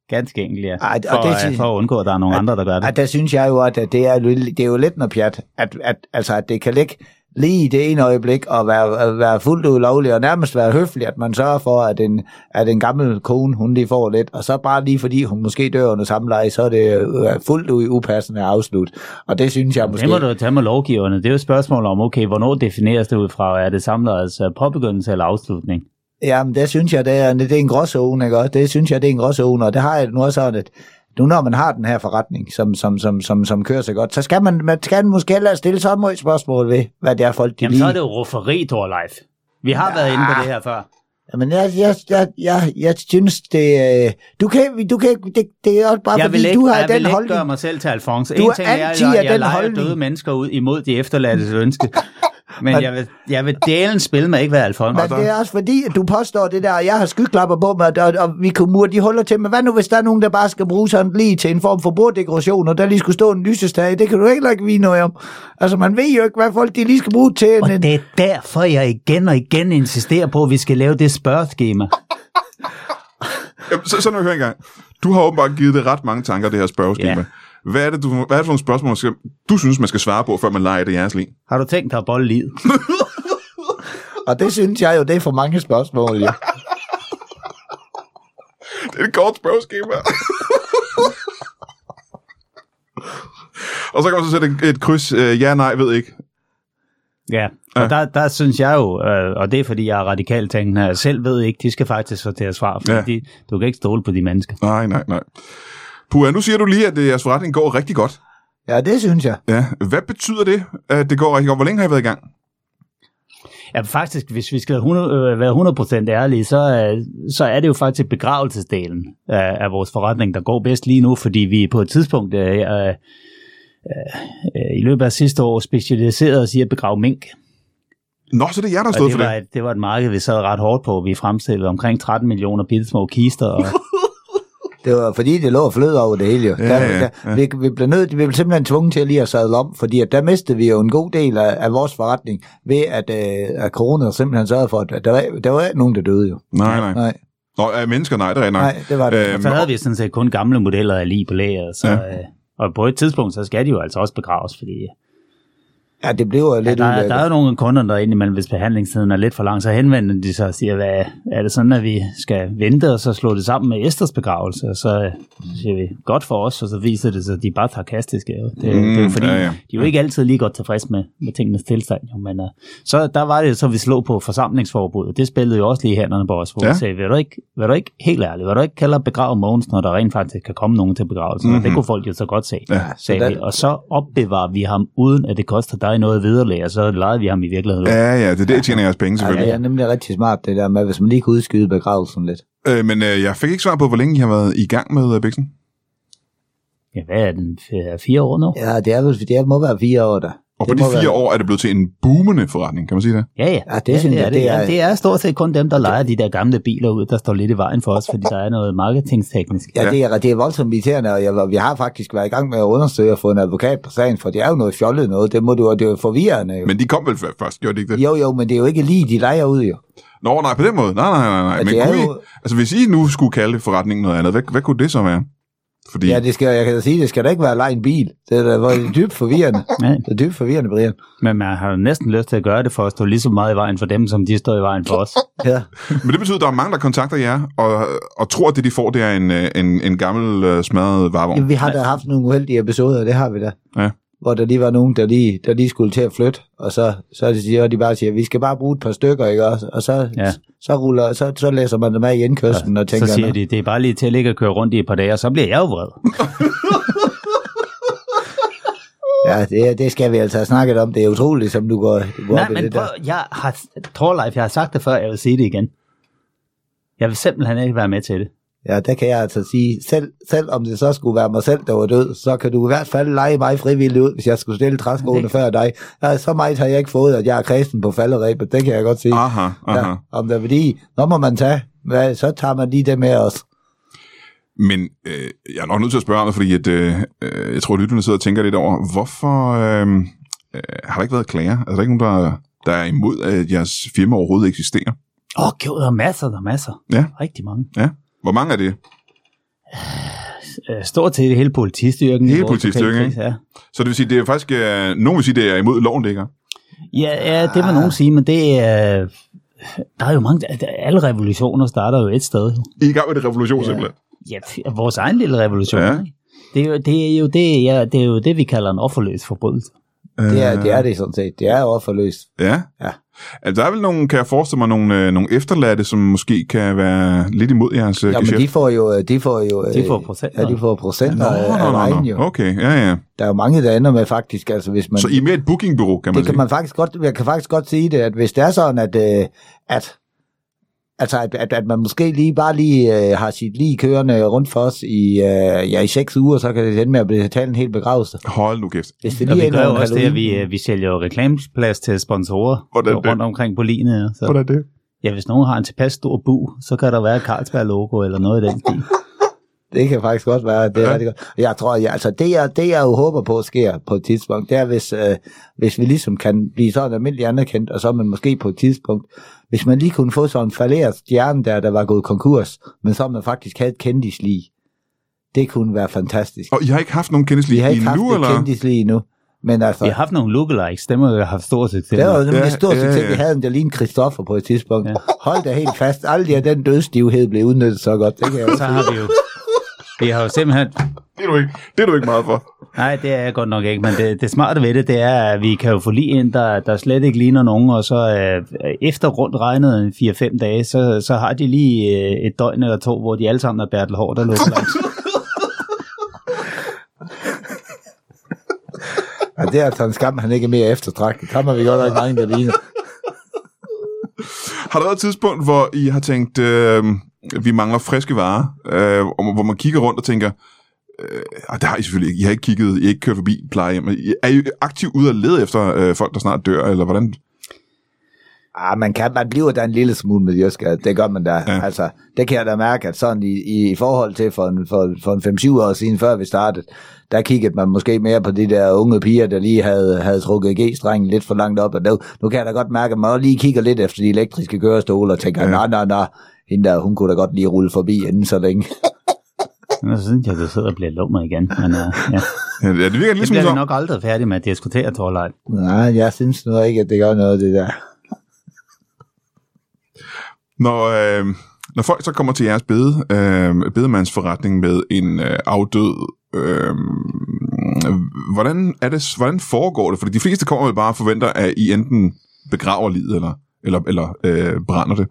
Ganske enkelt, ja. Ej, og for, det- øh, for at undgå, at der er nogle andre, der gør det. at der synes jeg jo, at det er, det er jo lidt noget pjat, at, at, altså, at det kan ligge lige i det ene øjeblik og være, at være fuldt ud lovlig og nærmest være høflig, at man sørger for, at en, at en gammel kone, hun lige får lidt, og så bare lige fordi hun måske dør under samme leje, så er det øh, fuldt ud upassende afslut. Og det synes jeg måske... Det må du tage med lovgiverne. Det er jo et spørgsmål om, okay, hvornår defineres det ud fra? Er det samlers påbegyndelse eller afslutning? Jamen, det synes jeg, det er, det er en gråzone, ikke? Og Det synes jeg, det er en gråzone, og det har jeg nu også sådan, at nu når man har den her forretning, som, som, som, som, som kører så godt, så skal man, man skal måske hellere stille så meget spørgsmål ved, hvad det er folk, de Jamen, lige... så er det jo rufferi, Torleif. Vi har været inde på det her før. Jamen, jeg, jeg, jeg, jeg, jeg synes, det... Øh, du kan, du kan, det, det er også bare jeg fordi, ikke, du har jeg den vil ikke holdning. gøre mig selv til Alfons. Du En er ting er, at jeg, jeg den leger holdning. døde mennesker ud imod de efterladtes ønske. Men jeg vil, jeg vil delen spille med ikke være Alfons. Men det er også fordi, at du påstår det der, og jeg har skyklapper på mig, og, og vi kunne mure de huller til, men hvad nu, hvis der er nogen, der bare skal bruge sådan lige til en form for borddekoration, og der lige skulle stå en lysestage, det kan du heller ikke vide noget om. Altså, man ved jo ikke, hvad folk de lige skal bruge til. Og En, det er derfor, jeg igen og igen insisterer på, at vi skal lave det spørgeskema. Jamen, så, så nu hør engang. Du har åbenbart givet det ret mange tanker, det her spørgeskema. Ja. Hvad er det, du, hvad er det for nogle spørgsmål, man skal, du synes, man skal svare på, før man leger det i jeres liv? Har du tænkt dig at bolle livet? og det synes jeg jo, det er for mange spørgsmål, ja. Det er et kort spørgeskema. og så kan man så sætte et, et kryds, øh, ja, nej, ved ikke. Ja, og der, der synes jeg jo, øh, og det er fordi, jeg er radikalt tænkende, jeg selv ved ikke, de skal faktisk sortere svar, fordi Ja. ja. de, du kan ikke stole på de mennesker. Nej, nej, nej. Pua, nu siger du lige, at øh, jeres forretning går rigtig godt. Ja, det synes jeg. Ja. Hvad betyder det, at det går rigtig godt? Hvor længe har I været i gang? Ja, faktisk, hvis vi skal 100, øh, være 100% ærlige, så, øh, så er det jo faktisk begravelsesdelen af, af vores forretning, der går bedst lige nu, fordi vi på et tidspunkt øh, øh, øh, i løbet af sidste år specialiserede os i at begrave mink. Nå, så det er jer, der Og stået det for var, det. et, det var et marked, vi sad ret hårdt på. Vi fremstillede omkring 13 millioner bitte små kister, og Det var fordi, det lå og flød over det hele jo. Ja, der, ja, der, ja. Vi, vi, blev nødt, vi blev simpelthen tvunget til at lige at sadle om, fordi at der mistede vi jo en god del af, af vores forretning ved, at, øh, at corona simpelthen sørgede for, at der var, der var ikke nogen, der døde jo. Nej, nej. Nej, Nå, er mennesker? Nej, det er nej. nej, det var det. Øhm, så havde vi sådan set kun gamle modeller af lige på lager. Så, ja. øh, og på et tidspunkt, så skal de jo altså også begraves, fordi Ja, det bliver Ja, lidt der, er, der er jo nogle kunder, der indimellem, hvis behandlingstiden er lidt for lang, så henvender de sig og siger, hvad, er det sådan, at vi skal vente og så slå det sammen med Esters begravelse? Og så øh, siger vi, godt for os, og så viser det sig, at de er bare sarkastiske. Jo. Det, mm, det er jo fordi, ja, ja, ja. ja. de er jo ikke altid lige godt tilfreds med, med tingenes tilstand. Jo. Men uh, så der var det så, vi slog på forsamlingsforbuddet. Det spillede jo også lige hænderne på os, hvor Ja. ja. vi sagde, vil du, ikke, vil du ikke, helt ærligt, vil du ikke kalde begrave Mogens, når der rent faktisk kan komme nogen til begravelsen? Mm-hmm. Og det kunne folk jo så godt se. Ja. Sagde Så vi. der- Og så opbevarer vi ham, uden at det koster dig noget vederlag, og så lejede vi ham i virkeligheden. Ja, ja, det er det, jeg tjener jeres penge Ja, det selvfølgelig. er nemlig rigtig smart, det der med, hvis man lige kan udskyde begravelsen lidt. Øh, men øh, jeg fik ikke svar på, hvor længe I har været i gang med øh, Bixen. Ja, hvad er den? Fire år nu? Ja, det er det må være fire år der. Og på det de fire være, år er det blevet til en boomende forretning, kan man sige det? Ja, ja. Ja, det synes er jeg, det, det er- ja, det er stort set kun dem, der leger de der gamle biler ud, der står lidt i vejen for os, fordi der er noget marketingsteknisk. Ja, det er, det er voldsomt irriterende, og jeg, vi har faktisk været i gang med at undersøge og få en advokat på sagen, for det er jo noget fjollet noget. Det, må du, det er jo forvirrende. Jo. Men de kom vel først, gjorde de ikke det? Jo, jo, men det er jo ikke lige, de leger ud jo. Nå, nej, på den måde. Nej, nej, nej, nej. Ja, Men det er kunne I, jo- altså, hvis I nu skulle kalde forretningen noget andet, hvad, hvad kunne det så være? Fordi, Ja, det skal, jeg kan da sige, det skal da ikke være at lege en bil. Det er da det er dybt forvirrende. Det er dybt forvirrende, Brian. Men man har jo næsten lyst til at gøre det for at stå lige så meget i vejen for dem, som de står i vejen for os. Ja. men det betyder, at der er mange, der kontakter jer, og, og tror, at det, de får, det er en, øh, en, en gammel øh, smadret varevogn. Jamen, vi har da haft nogle uheldige episoder, det har vi da. Ja. Hvor der lige var nogen, der lige, der lige skulle til at flytte, og så, så siger, de bare siger, vi skal bare bruge et par stykker, ikke også? Og så, ja. Så, ruller, så, så læser man dem af i indkørslen og tænker, Så siger de, det er bare lige til at ligge og køre rundt i et par dage, og så bliver jeg jo vred. ja, det, det, skal vi altså have snakket om. Det er utroligt, som du går, du går Nej, op i men det prøv, der. jeg har, Torleif, jeg har sagt det før, jeg vil sige det igen. Jeg vil simpelthen ikke være med til det. Ja, der kan jeg altså sige, selv, selv om det så skulle være mig selv, der var død, så kan du i hvert fald lege mig frivilligt ud, hvis jeg skulle stille træskoene Det- før dig. Ja, så meget har jeg ikke fået, at jeg er kristen på falderæbet, det kan jeg godt sige. Aha, aha. Ja, om der er fordi, når må man tage, hvad, så tager man lige det med os. Men øh, jeg er nok nødt til at spørge om det, fordi at, øh, øh, jeg tror, at lytterne sidder og tænker lidt over, hvorfor øh, øh, har der ikke været klager? Er der ikke nogen, der, der er imod, at jeres firma overhovedet eksisterer? Åh, oh, der er masser, der er masser. Ja. Rigtig mange. Ja. Hvor mange er det? Øh, Stort set hele politistyrken. Hele politistyrken, ikke? Ja. Så det vil sige, det er faktisk, øh, nogen vil sige, det er imod loven, det ikke er. Ja, ja, det vil nogen sige, men det er... Der er jo mange... Alle revolutioner starter jo et sted. I er i gang med det revolution, ja. simpelthen. Ja, vores egen lille revolution. Ja. Ja. Det, er jo, det, er jo det, ja, det er jo det, vi kalder en offerløs forbrydelse. Det er, det er det sådan set. Det er jo forløst. Ja. Ja. Altså, der er vel nogle, kan jeg forestille mig, nogle, øh, nogle efterladte, som måske kan være lidt imod jeres øh, Ja, men de får jo, de får jo, De får øh, procenter. Ja, de får procenter Nå, af, nå, af nå, nå. jo. Okay, ja, ja. Der er jo mange, der ender med faktisk, altså hvis man... Så I er mere et bookingbureau, kan man det kan sige. man faktisk godt, jeg kan faktisk godt sige det, at hvis det er sådan, at, øh, at Altså, at, at, at man måske lige bare lige øh, har sit lige kørende rundt for os i, øh, ja, i seks uger, så kan det ende med at betale en hel begravelse. Hold nu kæft. Hvis det Og lige vi ender gør jo også det, at vi, øh, vi sælger jo reklameplads til sponsorer Hvordan det? rundt omkring på linje. Så, Hvordan er det? ja, hvis nogen har en tilpas stor bu, så kan der være et Carlsberg-logo eller noget i den stil. Det kan faktisk godt være, det er Ja. godt. Jeg tror, ja, altså det jeg, det jeg jo håber på sker på et tidspunkt, det er, hvis, øh, hvis vi ligesom kan blive sådan almindeligt anerkendt, og så man måske på et tidspunkt, hvis man lige kunne få sådan en falderet stjerne der, der var gået konkurs, men så man faktisk havde et kendislig. Det kunne være fantastisk. Og I har ikke haft nogen Vi kendislige har ikke haft endnu, et eller? kendislig endnu, men altså, Vi har haft nogle lookalikes, dem har vi haft stor succes det var nemlig Ja, ja, stort ja, set, ja. vi havde en der lignede Christoffer på et tidspunkt. Ja. Hold da helt fast, aldrig at den dødstivhed blev udnyttet så godt. Det kan jeg Så har vi jo... Vi har jo simpelthen... Det er du ikke, det er du ikke meget for. Nej, det er jeg godt nok ikke, men det, det smarte ved det, det er, at vi kan jo få lige ind, der, der slet ikke ligner nogen, og så øh, efter rundt regnet en 4-5 dage, så, så har de lige øh, et døgn eller to, hvor de alle sammen er Bertel Hård, der lukker langs. Ja, det er altså en skam, han ikke er mere eftertragtet. Ham har vi godt nok mange, der ligner. Har der været et tidspunkt, hvor I har tænkt, øh, vi mangler friske varer, øh, og hvor man kigger rundt og tænker, øh, og det har I selvfølgelig ikke, I har ikke kigget, I har ikke kørt forbi plejehjem, er I aktivt ude at lede efter øh, folk, der snart dør, eller hvordan? Ah, man, kan, man bliver da en lille smule med jyske, det gør man da. Ja. Altså, det kan jeg da mærke, at sådan i, i, i forhold til for en, for, for en 5-7 år siden, før vi startede, der kiggede man måske mere på de der unge piger, der lige havde, havde trukket G-strengen lidt for langt op. Og nu, nu kan jeg da godt mærke, at man lige kigger lidt efter de elektriske kørestole og tænker, nej, nej, nej, hende der, hun kunne da godt lige rulle forbi inden så længe. Og så synes jeg, du sidder og bliver lummer igen. Men, uh, ja. Ja, det virker Det ligesom bliver vi som, nok aldrig færdige med at diskutere, Torleif. Nej, jeg synes nu ikke, at det gør noget, det der. når, øh, når folk så kommer til jeres bede, øh, bedemandsforretning med en øh, afdød, øh, hvordan, er det, hvordan foregår det? Fordi de fleste kommer vel bare og forventer, at I enten begraver livet, eller, eller, eller øh, brænder det.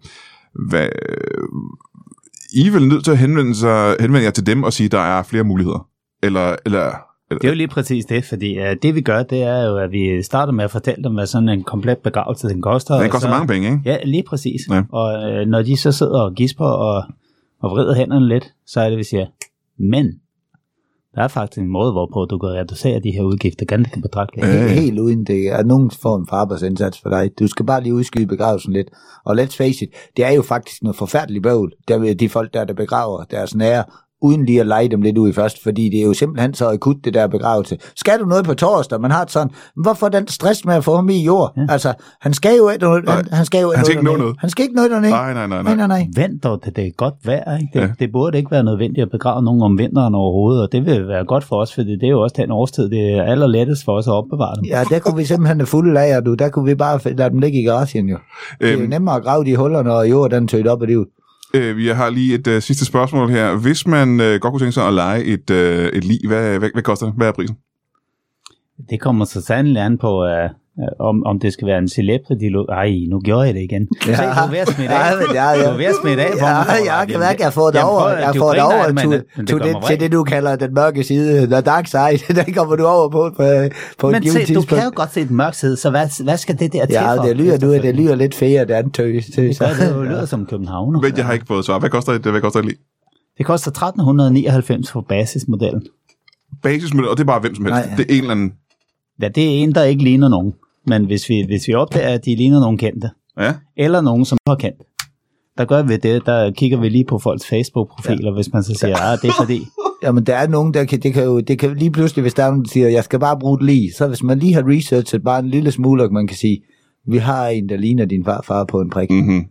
Hvad, I er vel nødt til at henvende, sig, henvende jer til dem og sige, at der er flere muligheder? Eller, eller, Det er jo lige præcis det, fordi uh, det vi gør, det er jo, at vi starter med at fortælle dem, hvad sådan en komplet begravelse den koster. og koster så, mange penge, ikke? Ja, lige præcis. Ja. Og øh, når de så sidder og gisper og, og vrider hænderne lidt, så er det, vi siger, men der er faktisk en måde, hvorpå du kan reducere de her udgifter ganske betragteligt. Øh. Helt, Helt uden det er nogen form for arbejdsindsats for dig. Du skal bare lige udskyde begravelsen lidt. Og let's face it, det er jo faktisk noget forfærdeligt bøvl, der de folk, der, der begraver deres nære, uden lige at lege dem lidt ud i først, fordi det er jo simpelthen så akut, det der begravelse. Skal du noget på torsdag? Man har et sådan, hvorfor den stress med at få ham i jord? Ja. Altså, han skal jo ikke noget, han, han skal jo Han skal ikke dernede. noget. Han skal ikke noget dernede. Nej, nej, nej, nej, nej. nej. nej. Vent dog til det er godt vejr. Ikke? Det, Ja. det burde ikke være nødvendigt at begrave nogen om vinteren overhovedet, og det vil være godt for os, for det er jo også den årstid, det er allerlettest for os at opbevare dem. Ja, der kunne vi simpelthen have fulde lager, du. Der kunne vi bare lade dem ligge i garagen, jo. Det er jo Øhm, nemmere at grave de huller, når jorden den tøjt op af det. Øh, vi har lige et øh, sidste spørgsmål her. Hvis man øh, godt kunne tænke sig at lege et, øh, et lig, hvad, hvad, hvad koster det? Hvad er prisen? Det kommer så sandelig an på, øh, om, om det skal være en celebrity look. Ej, nu gjorde jeg det igen. Ja. Se, du er ved at smitte af. Ja, ja, ja. Du er ved at smitte af. på Ja, jeg kan mærke, at jeg har fået det over. Jeg har du fået det over til, det- det til, det, til det, du kalder den mørke side, the dark side. Den kommer du over på på, på et Men se, du tidspunkt. kan jo godt se den mørke side, så hvad, hvad skal det der til Ja, for? det lyder, du, det lyder lidt fære, det andet tøj. Det det lyder som København. Men jeg har ikke fået svar. Hvad koster et, hvad koster et lig? Det koster 1399 for basismodellen. Basismodel, og det er bare hvem som helst. Nej. Det er en eller anden... Ja, det er en, der ikke ligner nogen. Men hvis vi, hvis vi opdager, at de ligner nogen kendte, Ja, eller nogen, som har kendt, der gør vi det, der kigger vi lige på folks Facebook-profiler, ja. hvis man så siger, at det er fordi, Jamen, der er nogen, der kan, det kan jo, det kan lige pludselig, hvis der er nogen, der siger, jeg skal bare bruge et lige, så hvis man lige har researchet bare en lille smule, og man kan sige, vi har en, der ligner din farfar på en prik. Mm. mm-hmm.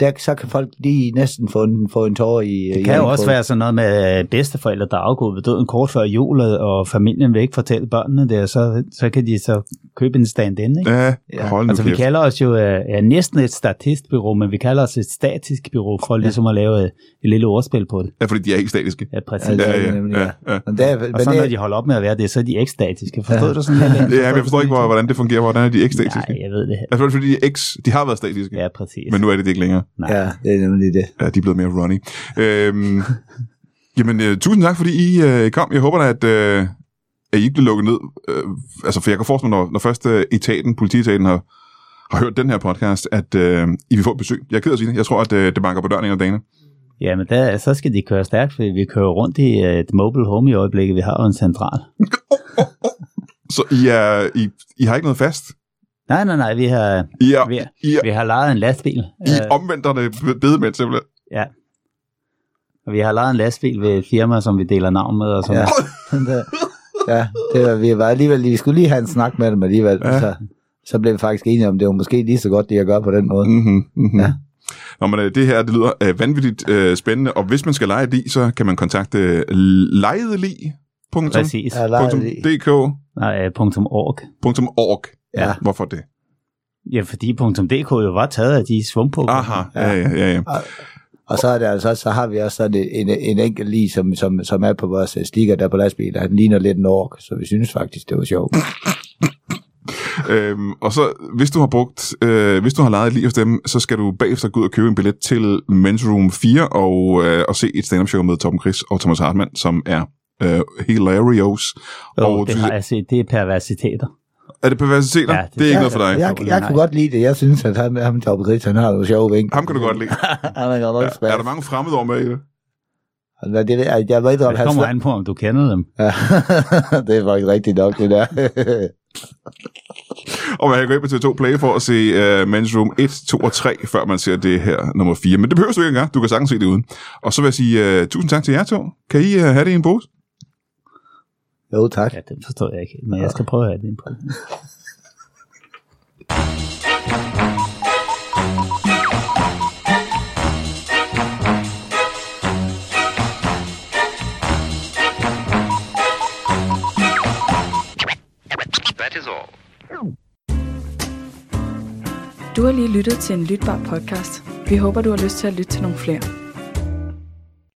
Der, så kan folk lige næsten få en, få en tår i det kan jo også være sådan noget med øh, bedsteforældre, der er afgået ved døden kort før jul, og familien vil ikke fortælle børnene det, og så, så kan de så købe en stand-in, ikke? Ja, Ja. hold nu Altså, vi kæft. kalder os jo uh, ja, næsten et statistbyrå, men vi kalder os et statisk bureau, for ligesom at lave uh, et lille ordspil på det. Ja, fordi de er ikke statiske. Ja, præcis. Ja, Ja, Ja, er ja, nemlig, ja, ja. Men der, men og så når det, de holder op med at være det, så er de ikke statiske. Forstod Ja. du sådan lidt? Ja, men jeg forstår ikke, hvor- hvordan det fungerer. Hvordan er de ikke statiske? Nej, jeg ved det. Altså, fordi de er X, de har været statiske, Ja, præcis. men nu er det det ikke længere. Nej. ja, det er nemlig det. Ja, de er blevet mere runny. Øhm, jamen, øh, tusind tak, fordi I øh, kom. Jeg håber da, at, øh, at I ikke bliver lukket ned. Øh, altså, for jeg kan forestille mig, når, når først øh, etaten, politietaten har, har hørt den her podcast, at øh, I vil få et besøg. Jeg er ked af at sige det. Jeg tror, at øh, det banker på døren en af dagene. Ja, men der, så skal de køre stærkt, fordi vi kører rundt i uh, et mobile home i øjeblikket. Vi har jo en central. Så I, er, I, I har ikke noget fast? Nej, nej, nej, vi har, I er, vi, I er, vi har lejet en lastbil. I Øh, er omvenderne bedemænd, simpelthen. ja. Og vi har lejet en lastbil ved et firma, som vi deler navn med. Og sådan Ja. noget. Der- ja, det var, vi var alligevel, vi skulle lige have en snak med dem alligevel, Ja. ja. så, så blev vi faktisk enige om, det var måske lige så godt, det jeg gør på den måde. Mm-hmm, mm-hmm. Ja. Ja. Nå, men øh, det her, det lyder øh, vanvittigt øh, spændende, og hvis man skal lege det, så kan man kontakte øh, lejedeli.dk. Præcis. Ja. Nej, punktum .org. .org. Ja. Hvorfor det? Ja, fordi .dk jo var taget af de svumpukker. Aha, ja, ja, ja. ja. Og så, er det altså, så har vi også sådan en, en, en enkelt lige, som, som, som er på vores øh, stikker der på lastbilen. Han ligner lidt en ork, så vi synes faktisk, det var sjovt. Øhm, og så, hvis du har brugt, øh, hvis du har lejet lige hos dem, så skal du bagefter gå ud og købe en billet til Men's Room 4 og, øh, og se et stand-up show med Torben Chris og Thomas Hartmann, som er øh, hilarious. Jo, og det du- har jeg set. Det er perversiteter. Er det perversiteter? Ja, det, det- er ikke noget for dig. Jeg, jeg, jeg kunne godt lide det. Jeg synes, at han, ham Torben Chris, han har nogle sjove vink. Ham kan du godt lide. han er godt nok Ja, er der mange fremmede ord med i det? mange? Det, jeg, jeg ved, om Det kommer an på, om du kender dem. Ja, det er faktisk rigtigt nok, det der. Og man kan gå ind på TV2 Play for at se uh, Men's Room 1, 2 og 3, før man ser det her nummer 4. Men det behøver du ikke engang. Du kan sagtens se det uden. Og så vil jeg sige uh, tusind tak til jer to. Kan I uh, have det i en pose? Jo, tak. Ja, det forstår jeg ikke. Men jeg skal prøve at have det på. is all. Du har lige lyttet til en lytbar podcast. Vi håber, du har lyst til at lytte til nogle flere.